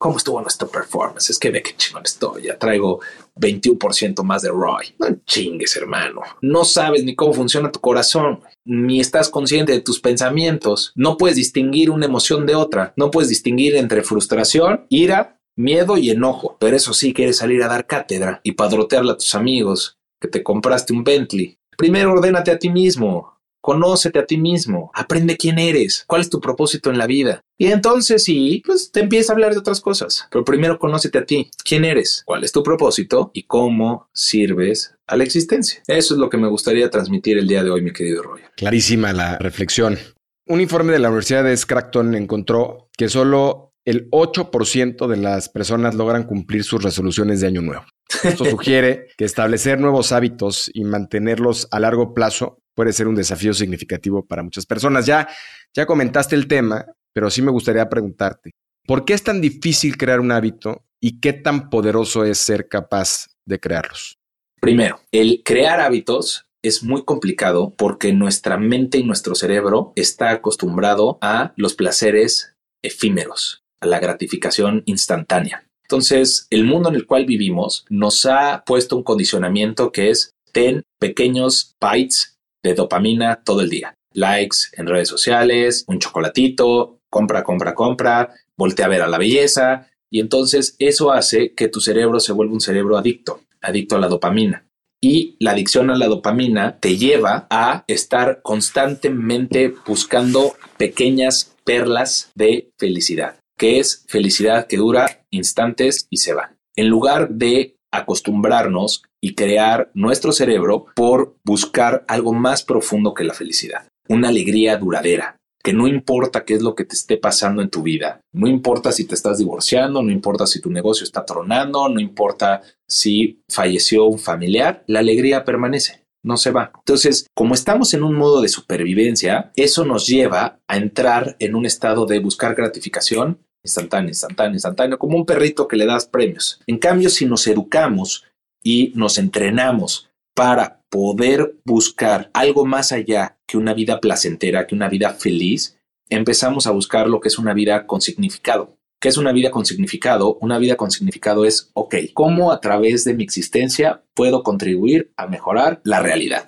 ¿Cómo estuvo nuestra performance? Es que ve que chingón estoy. Ya traigo 21% más de Roy. No chingues, hermano. No sabes ni cómo funciona tu corazón, ni estás consciente de tus pensamientos. No puedes distinguir una emoción de otra. No puedes distinguir entre frustración, ira, miedo y enojo. Pero eso sí, quieres salir a dar cátedra y padrotearle a tus amigos que te compraste un Bentley Primero ordénate a ti mismo, conócete a ti mismo, aprende quién eres, cuál es tu propósito en la vida. Y entonces sí, pues te empieza a hablar de otras cosas. Pero primero conócete a ti, quién eres, cuál es tu propósito y cómo sirves a la existencia. Eso es lo que me gustaría transmitir el día de hoy, mi querido Roy. Clarísima la reflexión. Un informe de la Universidad de Scranton encontró que solo el 8% de las personas logran cumplir sus resoluciones de año nuevo. Esto sugiere que establecer nuevos hábitos y mantenerlos a largo plazo puede ser un desafío significativo para muchas personas. Ya, ya comentaste el tema, pero sí me gustaría preguntarte, ¿por qué es tan difícil crear un hábito y qué tan poderoso es ser capaz de crearlos? Primero, el crear hábitos es muy complicado porque nuestra mente y nuestro cerebro está acostumbrado a los placeres efímeros, a la gratificación instantánea. Entonces, el mundo en el cual vivimos nos ha puesto un condicionamiento que es ten pequeños bytes de dopamina todo el día. Likes en redes sociales, un chocolatito, compra, compra, compra, voltea a ver a la belleza. Y entonces eso hace que tu cerebro se vuelva un cerebro adicto, adicto a la dopamina. Y la adicción a la dopamina te lleva a estar constantemente buscando pequeñas perlas de felicidad que es felicidad que dura instantes y se va. En lugar de acostumbrarnos y crear nuestro cerebro por buscar algo más profundo que la felicidad, una alegría duradera, que no importa qué es lo que te esté pasando en tu vida, no importa si te estás divorciando, no importa si tu negocio está tronando, no importa si falleció un familiar, la alegría permanece no se va. Entonces, como estamos en un modo de supervivencia, eso nos lleva a entrar en un estado de buscar gratificación instantánea, instantánea, instantánea, como un perrito que le das premios. En cambio, si nos educamos y nos entrenamos para poder buscar algo más allá que una vida placentera, que una vida feliz, empezamos a buscar lo que es una vida con significado. ¿Qué es una vida con significado? Una vida con significado es, ok, ¿cómo a través de mi existencia puedo contribuir a mejorar la realidad?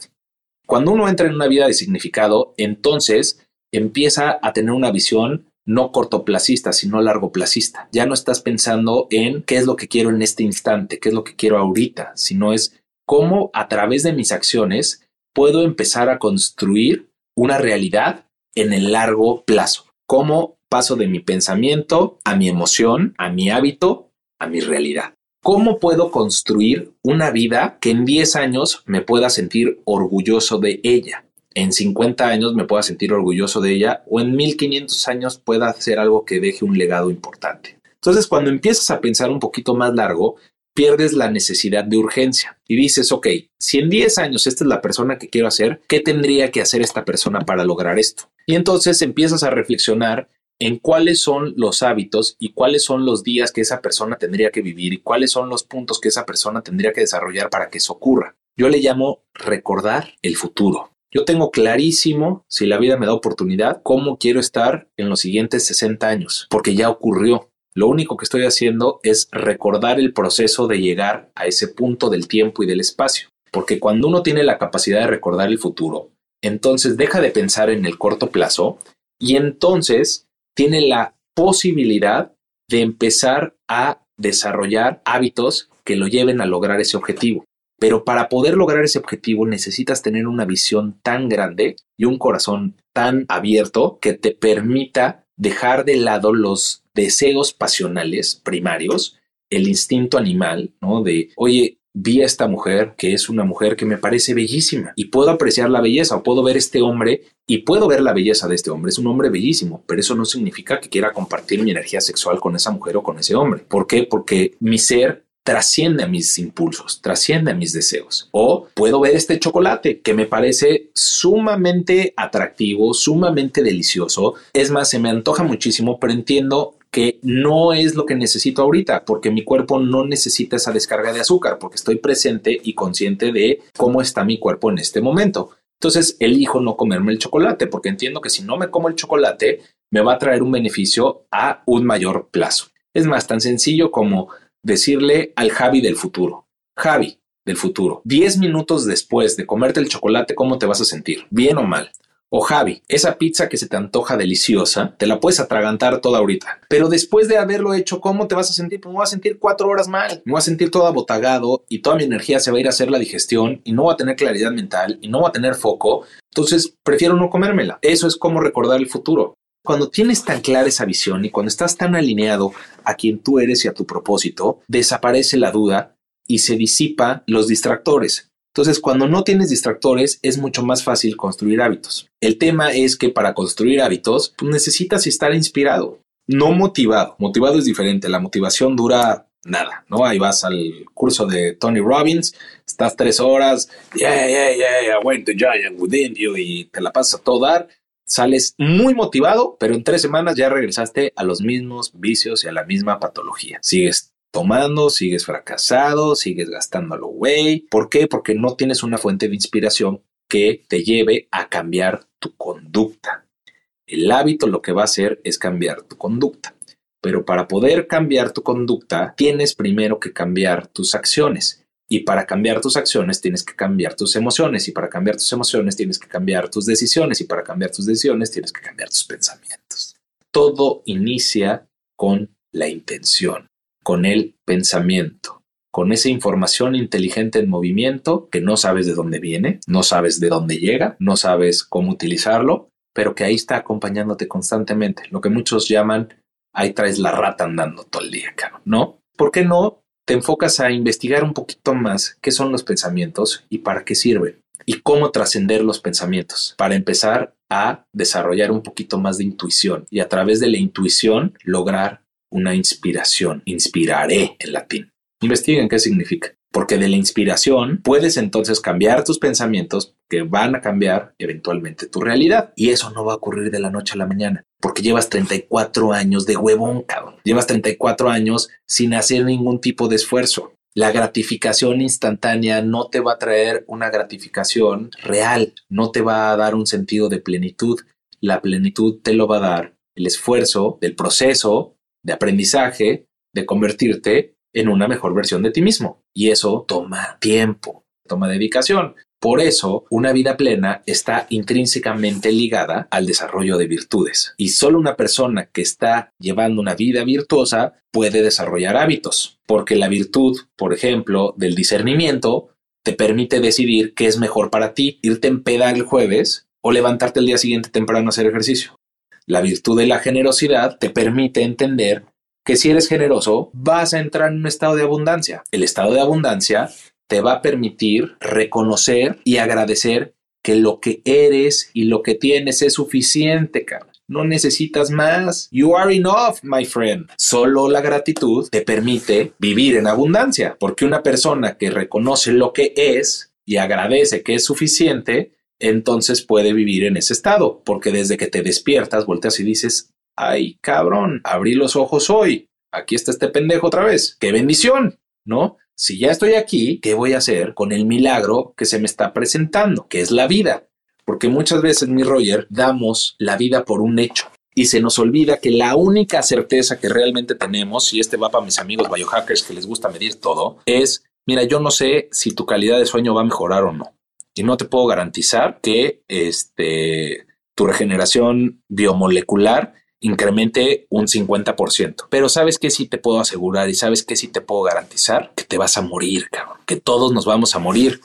Cuando uno entra en una vida de significado, entonces empieza a tener una visión no cortoplacista, sino largoplacista. Ya no estás pensando en qué es lo que quiero en este instante, qué es lo que quiero ahorita, sino es cómo a través de mis acciones puedo empezar a construir una realidad en el largo plazo. Cómo paso de mi pensamiento a mi emoción, a mi hábito, a mi realidad. ¿Cómo puedo construir una vida que en 10 años me pueda sentir orgulloso de ella? En 50 años me pueda sentir orgulloso de ella o en 1500 años pueda hacer algo que deje un legado importante. Entonces, cuando empiezas a pensar un poquito más largo, pierdes la necesidad de urgencia y dices, ok, si en 10 años esta es la persona que quiero hacer, ¿qué tendría que hacer esta persona para lograr esto? Y entonces empiezas a reflexionar en cuáles son los hábitos y cuáles son los días que esa persona tendría que vivir y cuáles son los puntos que esa persona tendría que desarrollar para que eso ocurra. Yo le llamo recordar el futuro. Yo tengo clarísimo, si la vida me da oportunidad, cómo quiero estar en los siguientes 60 años, porque ya ocurrió. Lo único que estoy haciendo es recordar el proceso de llegar a ese punto del tiempo y del espacio. Porque cuando uno tiene la capacidad de recordar el futuro, entonces deja de pensar en el corto plazo y entonces tiene la posibilidad de empezar a desarrollar hábitos que lo lleven a lograr ese objetivo. Pero para poder lograr ese objetivo necesitas tener una visión tan grande y un corazón tan abierto que te permita dejar de lado los deseos pasionales primarios, el instinto animal, ¿no? De, oye, vi a esta mujer, que es una mujer que me parece bellísima, y puedo apreciar la belleza, o puedo ver este hombre y puedo ver la belleza de este hombre. Es un hombre bellísimo, pero eso no significa que quiera compartir mi energía sexual con esa mujer o con ese hombre. ¿Por qué? Porque mi ser trasciende a mis impulsos, trasciende a mis deseos. O puedo ver este chocolate que me parece sumamente atractivo, sumamente delicioso. Es más, se me antoja muchísimo, pero entiendo que no es lo que necesito ahorita, porque mi cuerpo no necesita esa descarga de azúcar, porque estoy presente y consciente de cómo está mi cuerpo en este momento. Entonces elijo no comerme el chocolate, porque entiendo que si no me como el chocolate, me va a traer un beneficio a un mayor plazo. Es más, tan sencillo como decirle al Javi del futuro, Javi del futuro, 10 minutos después de comerte el chocolate, ¿cómo te vas a sentir? ¿Bien o mal? O Javi, esa pizza que se te antoja deliciosa, te la puedes atragantar toda ahorita. Pero después de haberlo hecho, ¿cómo te vas a sentir? Pues me voy a sentir cuatro horas mal. Me voy a sentir todo abotagado y toda mi energía se va a ir a hacer la digestión y no voy a tener claridad mental y no voy a tener foco. Entonces, prefiero no comérmela. Eso es como recordar el futuro. Cuando tienes tan clara esa visión y cuando estás tan alineado a quien tú eres y a tu propósito, desaparece la duda y se disipa los distractores. Entonces, cuando no tienes distractores, es mucho más fácil construir hábitos. El tema es que para construir hábitos, pues, necesitas estar inspirado, no motivado. Motivado es diferente. La motivación dura nada, ¿no? Ahí vas al curso de Tony Robbins, estás tres horas, yeah, yeah, yeah, I went to giant within you y te la pasas a todo dar. Sales muy motivado, pero en tres semanas ya regresaste a los mismos vicios y a la misma patología. Sigues tomando, sigues fracasado, sigues gastándolo, güey. ¿Por qué? Porque no tienes una fuente de inspiración que te lleve a cambiar tu conducta. El hábito lo que va a hacer es cambiar tu conducta. Pero para poder cambiar tu conducta, tienes primero que cambiar tus acciones. Y para cambiar tus acciones tienes que cambiar tus emociones. Y para cambiar tus emociones tienes que cambiar tus decisiones. Y para cambiar tus decisiones tienes que cambiar tus pensamientos. Todo inicia con la intención con el pensamiento, con esa información inteligente en movimiento que no sabes de dónde viene, no sabes de dónde llega, no sabes cómo utilizarlo, pero que ahí está acompañándote constantemente, lo que muchos llaman ahí traes la rata andando todo el día, ¿no? ¿Por qué no te enfocas a investigar un poquito más qué son los pensamientos y para qué sirven? Y cómo trascender los pensamientos para empezar a desarrollar un poquito más de intuición y a través de la intuición lograr una inspiración. Inspiraré en latín. Investiguen qué significa. Porque de la inspiración puedes entonces cambiar tus pensamientos que van a cambiar eventualmente tu realidad. Y eso no va a ocurrir de la noche a la mañana. Porque llevas 34 años de huevón, cabrón. Llevas 34 años sin hacer ningún tipo de esfuerzo. La gratificación instantánea no te va a traer una gratificación real, no te va a dar un sentido de plenitud. La plenitud te lo va a dar el esfuerzo del proceso de aprendizaje, de convertirte en una mejor versión de ti mismo. Y eso toma tiempo, toma dedicación. Por eso, una vida plena está intrínsecamente ligada al desarrollo de virtudes. Y solo una persona que está llevando una vida virtuosa puede desarrollar hábitos, porque la virtud, por ejemplo, del discernimiento, te permite decidir qué es mejor para ti, irte en peda el jueves o levantarte el día siguiente temprano a hacer ejercicio. La virtud de la generosidad te permite entender que si eres generoso vas a entrar en un estado de abundancia. El estado de abundancia te va a permitir reconocer y agradecer que lo que eres y lo que tienes es suficiente, cara. No necesitas más. You are enough, my friend. Solo la gratitud te permite vivir en abundancia, porque una persona que reconoce lo que es y agradece que es suficiente, entonces puede vivir en ese estado, porque desde que te despiertas, volteas y dices, ay cabrón, abrí los ojos hoy, aquí está este pendejo otra vez, qué bendición, ¿no? Si ya estoy aquí, ¿qué voy a hacer con el milagro que se me está presentando, que es la vida? Porque muchas veces, mi Roger, damos la vida por un hecho y se nos olvida que la única certeza que realmente tenemos, y este va para mis amigos biohackers que les gusta medir todo, es, mira, yo no sé si tu calidad de sueño va a mejorar o no y no te puedo garantizar que este, tu regeneración biomolecular incremente un 50%. Pero sabes que sí te puedo asegurar y sabes que sí te puedo garantizar que te vas a morir, cabrón, que todos nos vamos a morir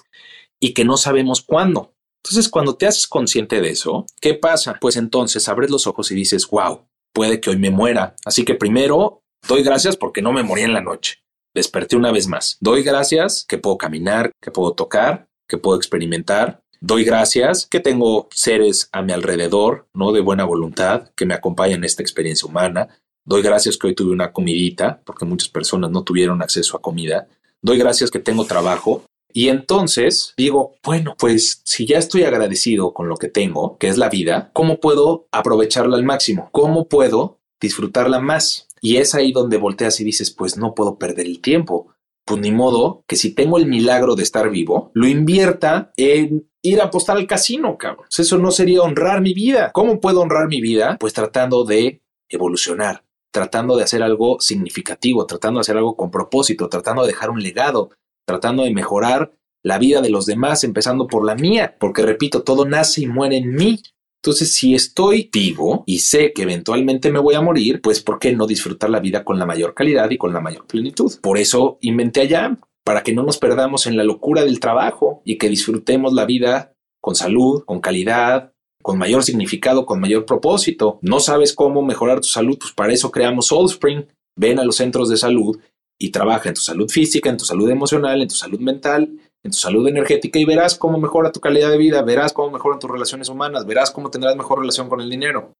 y que no sabemos cuándo. Entonces, cuando te haces consciente de eso, ¿qué pasa? Pues entonces abres los ojos y dices, wow, puede que hoy me muera. Así que primero doy gracias porque no me morí en la noche. desperté una vez más. Doy gracias que puedo caminar, que puedo tocar, que puedo experimentar. Doy gracias que tengo seres a mi alrededor, no de buena voluntad, que me acompañan en esta experiencia humana. Doy gracias que hoy tuve una comidita, porque muchas personas no tuvieron acceso a comida. Doy gracias que tengo trabajo. Y entonces digo, bueno, pues si ya estoy agradecido con lo que tengo, que es la vida, ¿cómo puedo aprovecharla al máximo? ¿Cómo puedo disfrutarla más? Y es ahí donde volteas y dices, pues no puedo perder el tiempo. Pues ni modo que si tengo el milagro de estar vivo, lo invierta en ir a apostar al casino, cabrón. Eso no sería honrar mi vida. ¿Cómo puedo honrar mi vida? Pues tratando de evolucionar, tratando de hacer algo significativo, tratando de hacer algo con propósito, tratando de dejar un legado, tratando de mejorar la vida de los demás, empezando por la mía, porque repito, todo nace y muere en mí. Entonces, si estoy vivo y sé que eventualmente me voy a morir, pues ¿por qué no disfrutar la vida con la mayor calidad y con la mayor plenitud? Por eso inventé allá, para que no nos perdamos en la locura del trabajo y que disfrutemos la vida con salud, con calidad, con mayor significado, con mayor propósito. No sabes cómo mejorar tu salud, pues para eso creamos Soulspring. Ven a los centros de salud y trabaja en tu salud física, en tu salud emocional, en tu salud mental en tu salud energética y verás cómo mejora tu calidad de vida, verás cómo mejoran tus relaciones humanas, verás cómo tendrás mejor relación con el dinero.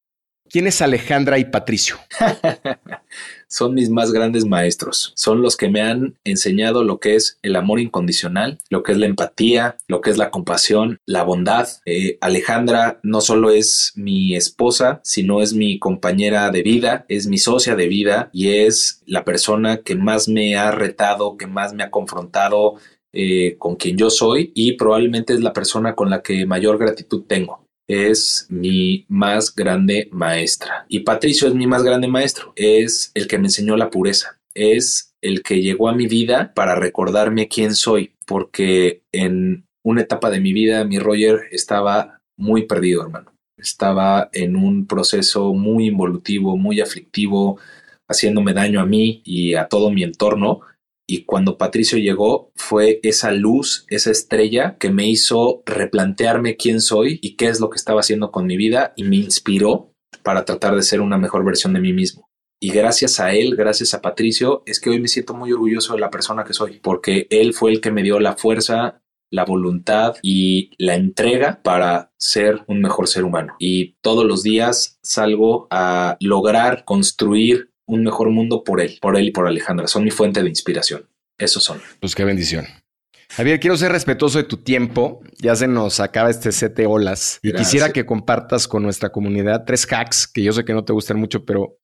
¿Quién es Alejandra y Patricio? Son mis más grandes maestros. Son los que me han enseñado lo que es el amor incondicional, lo que es la empatía, lo que es la compasión, la bondad. Eh, Alejandra no solo es mi esposa, sino es mi compañera de vida, es mi socia de vida y es la persona que más me ha retado, que más me ha confrontado, eh, con quien yo soy y probablemente es la persona con la que mayor gratitud tengo. Es mi más grande maestra. Y Patricio es mi más grande maestro. Es el que me enseñó la pureza. Es el que llegó a mi vida para recordarme quién soy. Porque en una etapa de mi vida, mi Roger estaba muy perdido, hermano. Estaba en un proceso muy involutivo, muy aflictivo, haciéndome daño a mí y a todo mi entorno y cuando Patricio llegó fue esa luz, esa estrella que me hizo replantearme quién soy y qué es lo que estaba haciendo con mi vida y me inspiró para tratar de ser una mejor versión de mí mismo. Y gracias a él, gracias a Patricio, es que hoy me siento muy orgulloso de la persona que soy, porque él fue el que me dio la fuerza, la voluntad y la entrega para ser un mejor ser humano. Y todos los días salgo a lograr construir un mejor mundo por él, por él y por Alejandra. Son mi fuente de inspiración. Esos son. Pues qué bendición. Javier, quiero ser respetuoso de tu tiempo. Ya se nos acaba este set de olas. Y quisiera que compartas con nuestra comunidad tres hacks que yo sé que no te gustan mucho, pero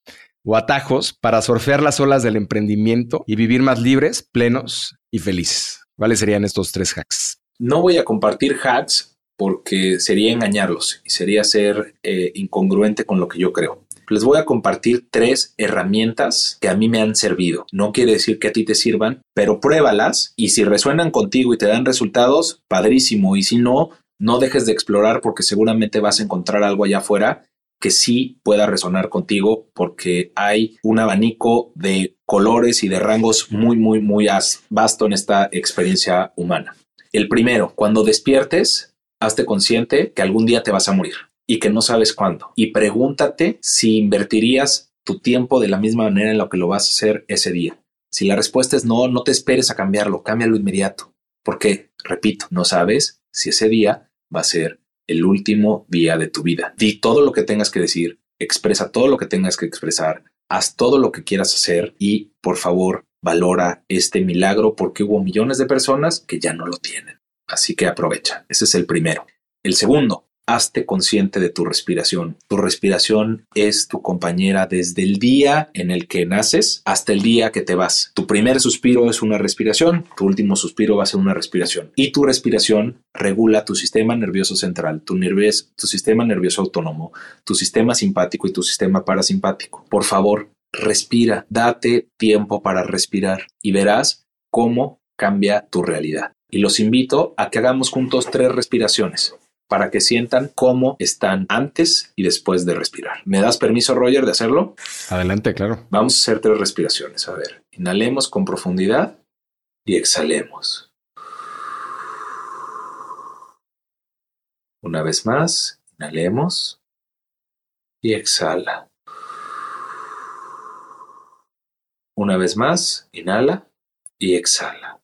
o atajos para surfear las olas del emprendimiento y vivir más libres, plenos y felices. ¿Cuáles serían estos tres hacks? No voy a compartir hacks porque sería engañarlos y sería ser eh, incongruente con lo que yo creo les voy a compartir tres herramientas que a mí me han servido. No quiere decir que a ti te sirvan, pero pruébalas y si resuenan contigo y te dan resultados, padrísimo. Y si no, no dejes de explorar porque seguramente vas a encontrar algo allá afuera que sí pueda resonar contigo porque hay un abanico de colores y de rangos muy, muy, muy vasto en esta experiencia humana. El primero, cuando despiertes, hazte consciente que algún día te vas a morir y que no sabes cuándo. Y pregúntate si invertirías tu tiempo de la misma manera en lo que lo vas a hacer ese día. Si la respuesta es no, no te esperes a cambiarlo, cámbialo inmediato. Porque, repito, no sabes si ese día va a ser el último día de tu vida. Di todo lo que tengas que decir, expresa todo lo que tengas que expresar, haz todo lo que quieras hacer y, por favor, valora este milagro porque hubo millones de personas que ya no lo tienen. Así que aprovecha. Ese es el primero. El segundo, hazte consciente de tu respiración. Tu respiración es tu compañera desde el día en el que naces hasta el día que te vas. Tu primer suspiro es una respiración, tu último suspiro va a ser una respiración. Y tu respiración regula tu sistema nervioso central, tu, tu sistema nervioso autónomo, tu sistema simpático y tu sistema parasimpático. Por favor, respira, date tiempo para respirar y verás cómo cambia tu realidad. Y los invito a que hagamos juntos tres respiraciones para que sientan cómo están antes y después de respirar. ¿Me das permiso, Roger, de hacerlo? Adelante, claro. Vamos a hacer tres respiraciones. A ver, inhalemos con profundidad y exhalemos. Una vez más, inhalemos y exhala. Una vez más, inhala y exhala.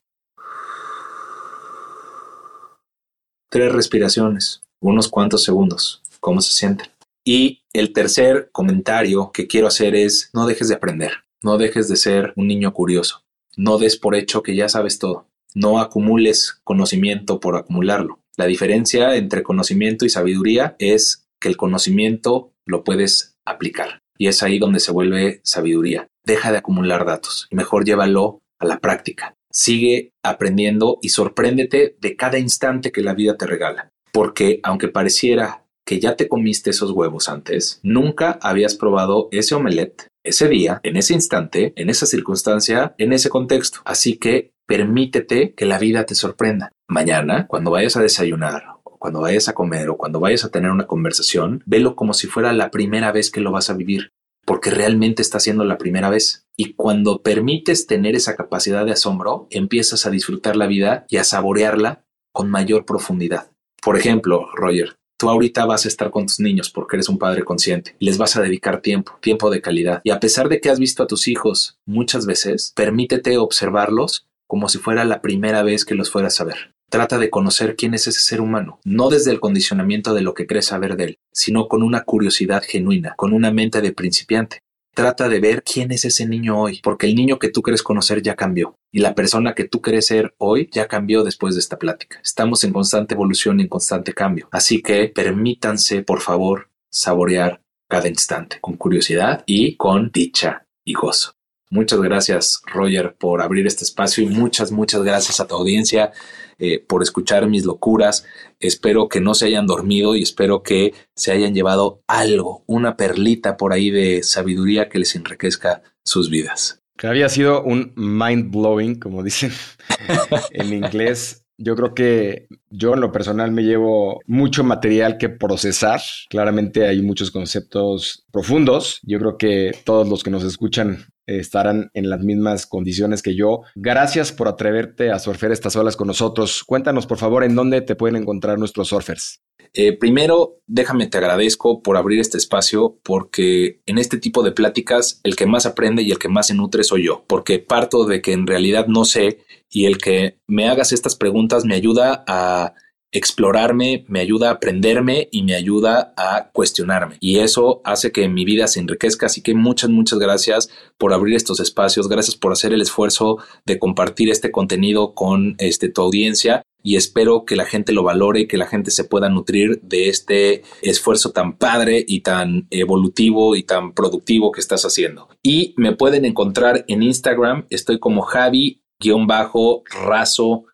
Tres respiraciones, unos cuantos segundos. ¿Cómo se sienten? Y el tercer comentario que quiero hacer es no dejes de aprender, no dejes de ser un niño curioso, no des por hecho que ya sabes todo, no acumules conocimiento por acumularlo. La diferencia entre conocimiento y sabiduría es que el conocimiento lo puedes aplicar y es ahí donde se vuelve sabiduría. Deja de acumular datos y mejor llévalo a la práctica. Sigue aprendiendo y sorpréndete de cada instante que la vida te regala, porque aunque pareciera que ya te comiste esos huevos antes, nunca habías probado ese omelette ese día, en ese instante, en esa circunstancia, en ese contexto. Así que permítete que la vida te sorprenda. Mañana, cuando vayas a desayunar, o cuando vayas a comer, o cuando vayas a tener una conversación, velo como si fuera la primera vez que lo vas a vivir, porque realmente está siendo la primera vez. Y cuando permites tener esa capacidad de asombro, empiezas a disfrutar la vida y a saborearla con mayor profundidad. Por ejemplo, Roger, Tú ahorita vas a estar con tus niños porque eres un padre consciente y les vas a dedicar tiempo, tiempo de calidad. Y a pesar de que has visto a tus hijos muchas veces, permítete observarlos como si fuera la primera vez que los fueras a ver. Trata de conocer quién es ese ser humano, no desde el condicionamiento de lo que crees saber de él, sino con una curiosidad genuina, con una mente de principiante. Trata de ver quién es ese niño hoy, porque el niño que tú crees conocer ya cambió y la persona que tú crees ser hoy ya cambió después de esta plática. Estamos en constante evolución y en constante cambio. Así que permítanse, por favor, saborear cada instante con curiosidad y con dicha y gozo. Muchas gracias, Roger, por abrir este espacio y muchas, muchas gracias a tu audiencia eh, por escuchar mis locuras. Espero que no se hayan dormido y espero que se hayan llevado algo, una perlita por ahí de sabiduría que les enriquezca sus vidas. Que había sido un mind blowing, como dicen en inglés. Yo creo que yo en lo personal me llevo mucho material que procesar. Claramente hay muchos conceptos profundos. Yo creo que todos los que nos escuchan estarán en las mismas condiciones que yo. Gracias por atreverte a surfear estas olas con nosotros. Cuéntanos, por favor, en dónde te pueden encontrar nuestros surfers. Eh, primero, déjame te agradezco por abrir este espacio porque en este tipo de pláticas el que más aprende y el que más se nutre soy yo, porque parto de que en realidad no sé y el que me hagas estas preguntas me ayuda a explorarme, me ayuda a aprenderme y me ayuda a cuestionarme. Y eso hace que mi vida se enriquezca. Así que muchas, muchas gracias por abrir estos espacios. Gracias por hacer el esfuerzo de compartir este contenido con este, tu audiencia. Y espero que la gente lo valore y que la gente se pueda nutrir de este esfuerzo tan padre y tan evolutivo y tan productivo que estás haciendo. Y me pueden encontrar en Instagram. Estoy como Javi-raso-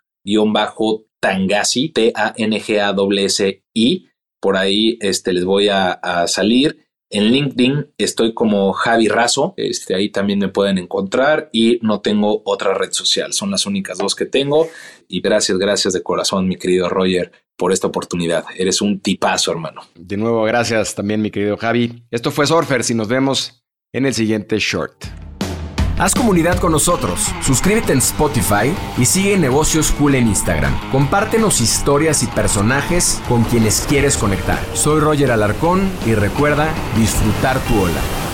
Tangasi, T-A-N-G-A-S-I. Por ahí este, les voy a, salir. En LinkedIn estoy como Javi Razo, este, ahí también me pueden encontrar y no tengo otra red social, son las únicas dos que tengo y gracias, gracias de corazón mi querido Roger por esta oportunidad, eres un tipazo hermano. De nuevo, gracias también mi querido Javi. Esto fue Surfers y nos vemos en el siguiente short. Haz comunidad con nosotros, suscríbete en Spotify y sigue Negocios Cool en Instagram. Compártenos historias y personajes con quienes quieres conectar. Soy Roger Alarcón y recuerda disfrutar tu ola.